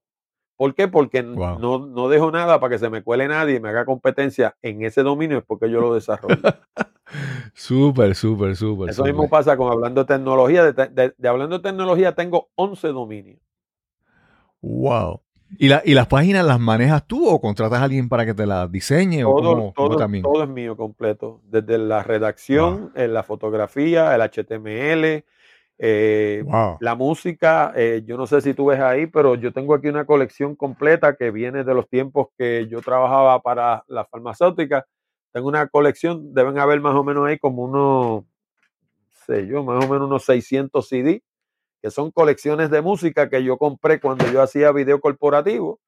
¿Por qué? Porque Wow. no, no dejo nada para que se me cuele nadie y me haga competencia en ese dominio, es porque yo lo desarrollo. Súper, súper, súper. Eso mismo pasa con hablando de tecnología. De, de- de hablando de tecnología tengo 11 dominios. Wow. ¿Y, la, ¿Y las páginas las manejas tú o contratas a alguien para que te las diseñe o Todo, cómo, cómo todo, también? todo es mío completo. Desde la redacción, eh, la fotografía, el HTML, eh, Wow. la música. eh, yo no sé si tú ves ahí, pero yo tengo aquí una colección completa que viene de los tiempos que yo trabajaba para la farmacéutica. Tengo una colección, deben haber más o menos ahí como unos, sé yo, más o menos unos 600 CD, que son colecciones de música que yo compré cuando yo hacía video corporativo.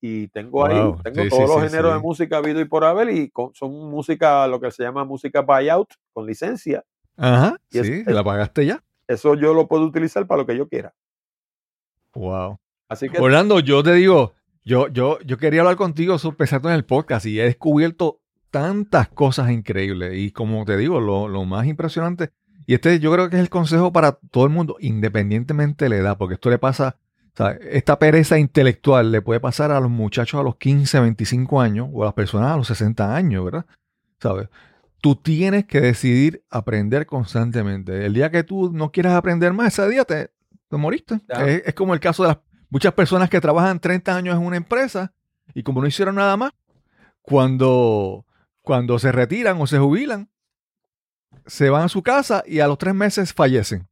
Y tengo ahí, tengo sí, todos sí, los sí, géneros de música habido y por haber, y con- son música, lo que se llama música buyout, con licencia. Ajá. Y sí, es- la pagaste ya. Eso yo lo puedo utilizar para lo que yo quiera. Wow. Así que Orlando, yo te digo, yo, yo, yo quería hablar contigo sobre en el podcast y he descubierto tantas cosas increíbles. Y como te digo, lo, lo más impresionante, y este yo creo que es el consejo para todo el mundo, independientemente de la edad, porque esto le pasa, sea, esta pereza intelectual le puede pasar a los muchachos a los 15, 25 años o a las personas a los 60 años, ¿verdad? ¿Sabes? Tú tienes que decidir aprender constantemente. El día que tú no quieras aprender más, ese día te, te moriste. Es, es como el caso de las muchas personas que trabajan 30 años en una empresa y como no hicieron nada más, cuando, cuando se retiran o se jubilan, se van a su casa y a los tres meses fallecen.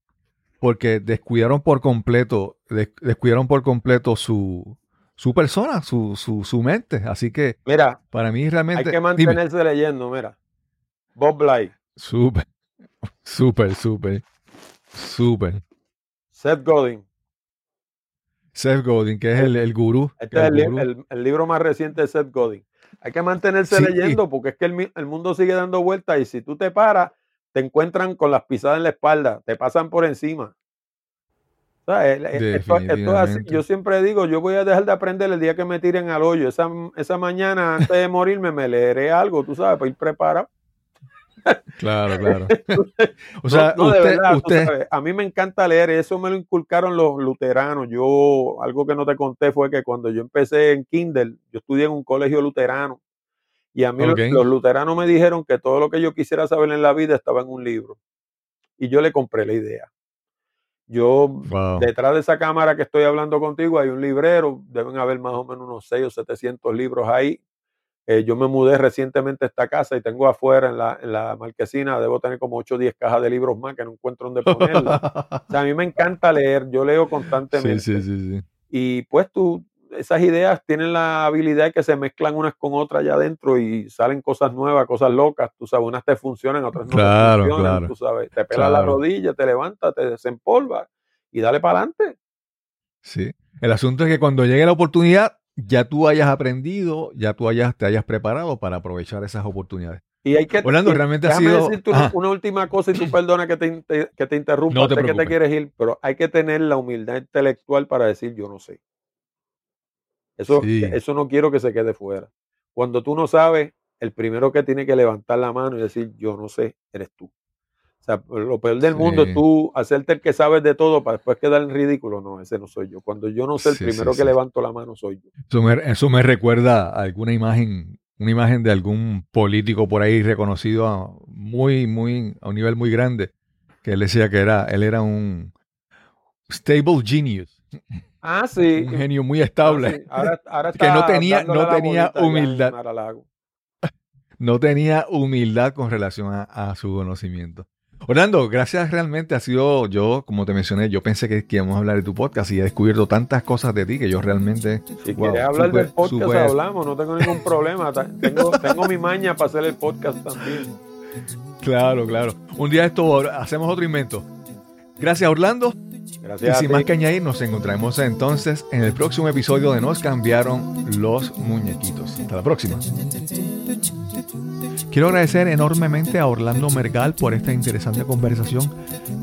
Porque descuidaron por completo, des- descuidaron por completo su, su persona, su, su, su mente. Así que Mira, para mí hay realmente. que dime. mantenerse leyendo, mira. Bob Bly, Súper, súper, súper, súper. Seth Godin. Seth Godin, que es el, el gurú. Este que es el, gurú. el- el libro más reciente de Seth Godin. Hay que mantenerse Sí, leyendo porque es que el mundo sigue dando vueltas y si tú te paras, te encuentran con las pisadas en la espalda, te pasan por encima. O sea, el- el- esto, esto es así. Definitivamente. Yo siempre digo, yo voy a dejar de aprender el día que me tiren al hoyo. Esa, esa mañana, antes de morirme, me leeré algo, tú sabes, para ir preparado. Claro, claro. o No, sea, no, de usted, verdad, usted, a mí me encanta leer, eso me lo inculcaron los luteranos. Yo, algo que no te conté fue que cuando yo empecé en Kindle, yo estudié en un colegio luterano. Y a mí los, luteranos me dijeron que todo lo que yo quisiera saber en la vida estaba en un libro. Y yo le compré la idea. Yo, Wow. detrás de esa cámara que estoy hablando contigo, hay un librero, deben haber más o menos unos 6 o 700 libros ahí. Eh, yo me mudé recientemente a esta casa y tengo afuera en la, en la marquesina, debo tener como 8 o 10 cajas de libros más que no encuentro dónde ponerlos. O sea, a mí me encanta leer, yo leo constantemente. sí, sí, sí. Y pues tú, esas ideas tienen la habilidad de que se mezclan unas con otras allá adentro y salen cosas nuevas, cosas locas. Tú sabes, unas te funcionan, otras no Claro, te funcionan. claro. Tú sabes, te pelas la rodilla, te levantas, te desempolvas y dale para adelante. Sí. El asunto es que cuando llegue la oportunidad, ya tú hayas aprendido, ya tú hayas, te hayas preparado para aprovechar esas oportunidades. Y hay que. Orlando, realmente ha sido- decirte una, una última cosa y tú perdona que te, que te interrumpa, No te sé que te quieres ir, pero hay que tener la humildad intelectual para decir yo no sé. Eso, Sí. eso no quiero que se quede fuera. Cuando tú no sabes, el primero que tiene que levantar la mano y decir yo no sé, eres tú. O sea, lo peor del mundo es tú hacerte el que sabes de todo para después quedar en ridículo. No, ese no soy yo. Cuando yo no sé, el Sí, primero que levanto la mano soy yo. Eso me, eso me recuerda a alguna imagen, una imagen de algún político por ahí reconocido a muy, muy, a un nivel muy grande, que él decía que era, él era un stable genius, Ah, sí. un genio muy Ah, estable. sí. Ahora, ahora Que no tenía- no tenía humildad. No tenía humildad con relación a, a su conocimiento. Orlando, gracias realmente. Ha sido yo, como te mencioné, yo pensé que, que íbamos a hablar de tu podcast y he descubierto tantas cosas de ti que yo realmente. Si Wow, quieres hablar del podcast, hablamos, no tengo ningún problema. Tengo, tengo mi maña para hacer el podcast también. Claro, claro. Un día esto hacemos otro invento. Gracias, Orlando. Y Gracias. a sin más que añadir, nos encontraremos entonces en el próximo episodio de Nos cambiaron los muñequitos. Hasta la próxima. Quiero agradecer enormemente a Orlando Mergal por esta interesante conversación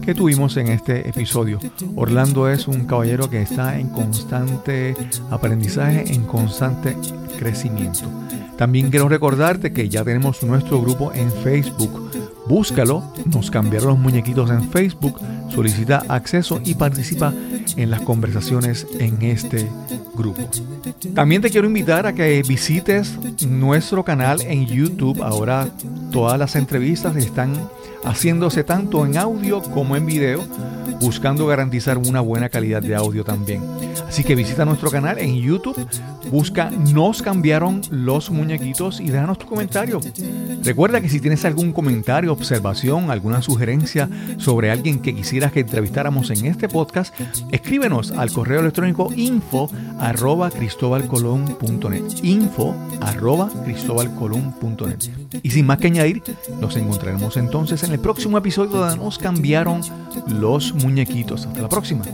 que tuvimos en este episodio. Orlando es un caballero que está en constante aprendizaje, en constante crecimiento. También quiero recordarte que ya tenemos nuestro grupo en Facebook. Búscalo, nos cambiaron los muñequitos en Facebook, solicita acceso y participa en las conversaciones en este grupo. También te quiero invitar a que visites nuestro canal en YouTube. Ahora todas las entrevistas están haciéndose tanto en audio como en video, buscando garantizar una buena calidad de audio también. Así que visita nuestro canal en YouTube, busca Nos cambiaron los muñequitos y déjanos tu comentario. Recuerda que si tienes algún comentario, observación, alguna sugerencia sobre alguien que quisieras que entrevistáramos en este podcast, escríbenos al correo electrónico info arroba cristobalcolón.net info arroba cristobalcolón.net y sin más que añadir, nos encontraremos entonces en el próximo episodio Nos cambiaron los muñequitos. Hasta la próxima.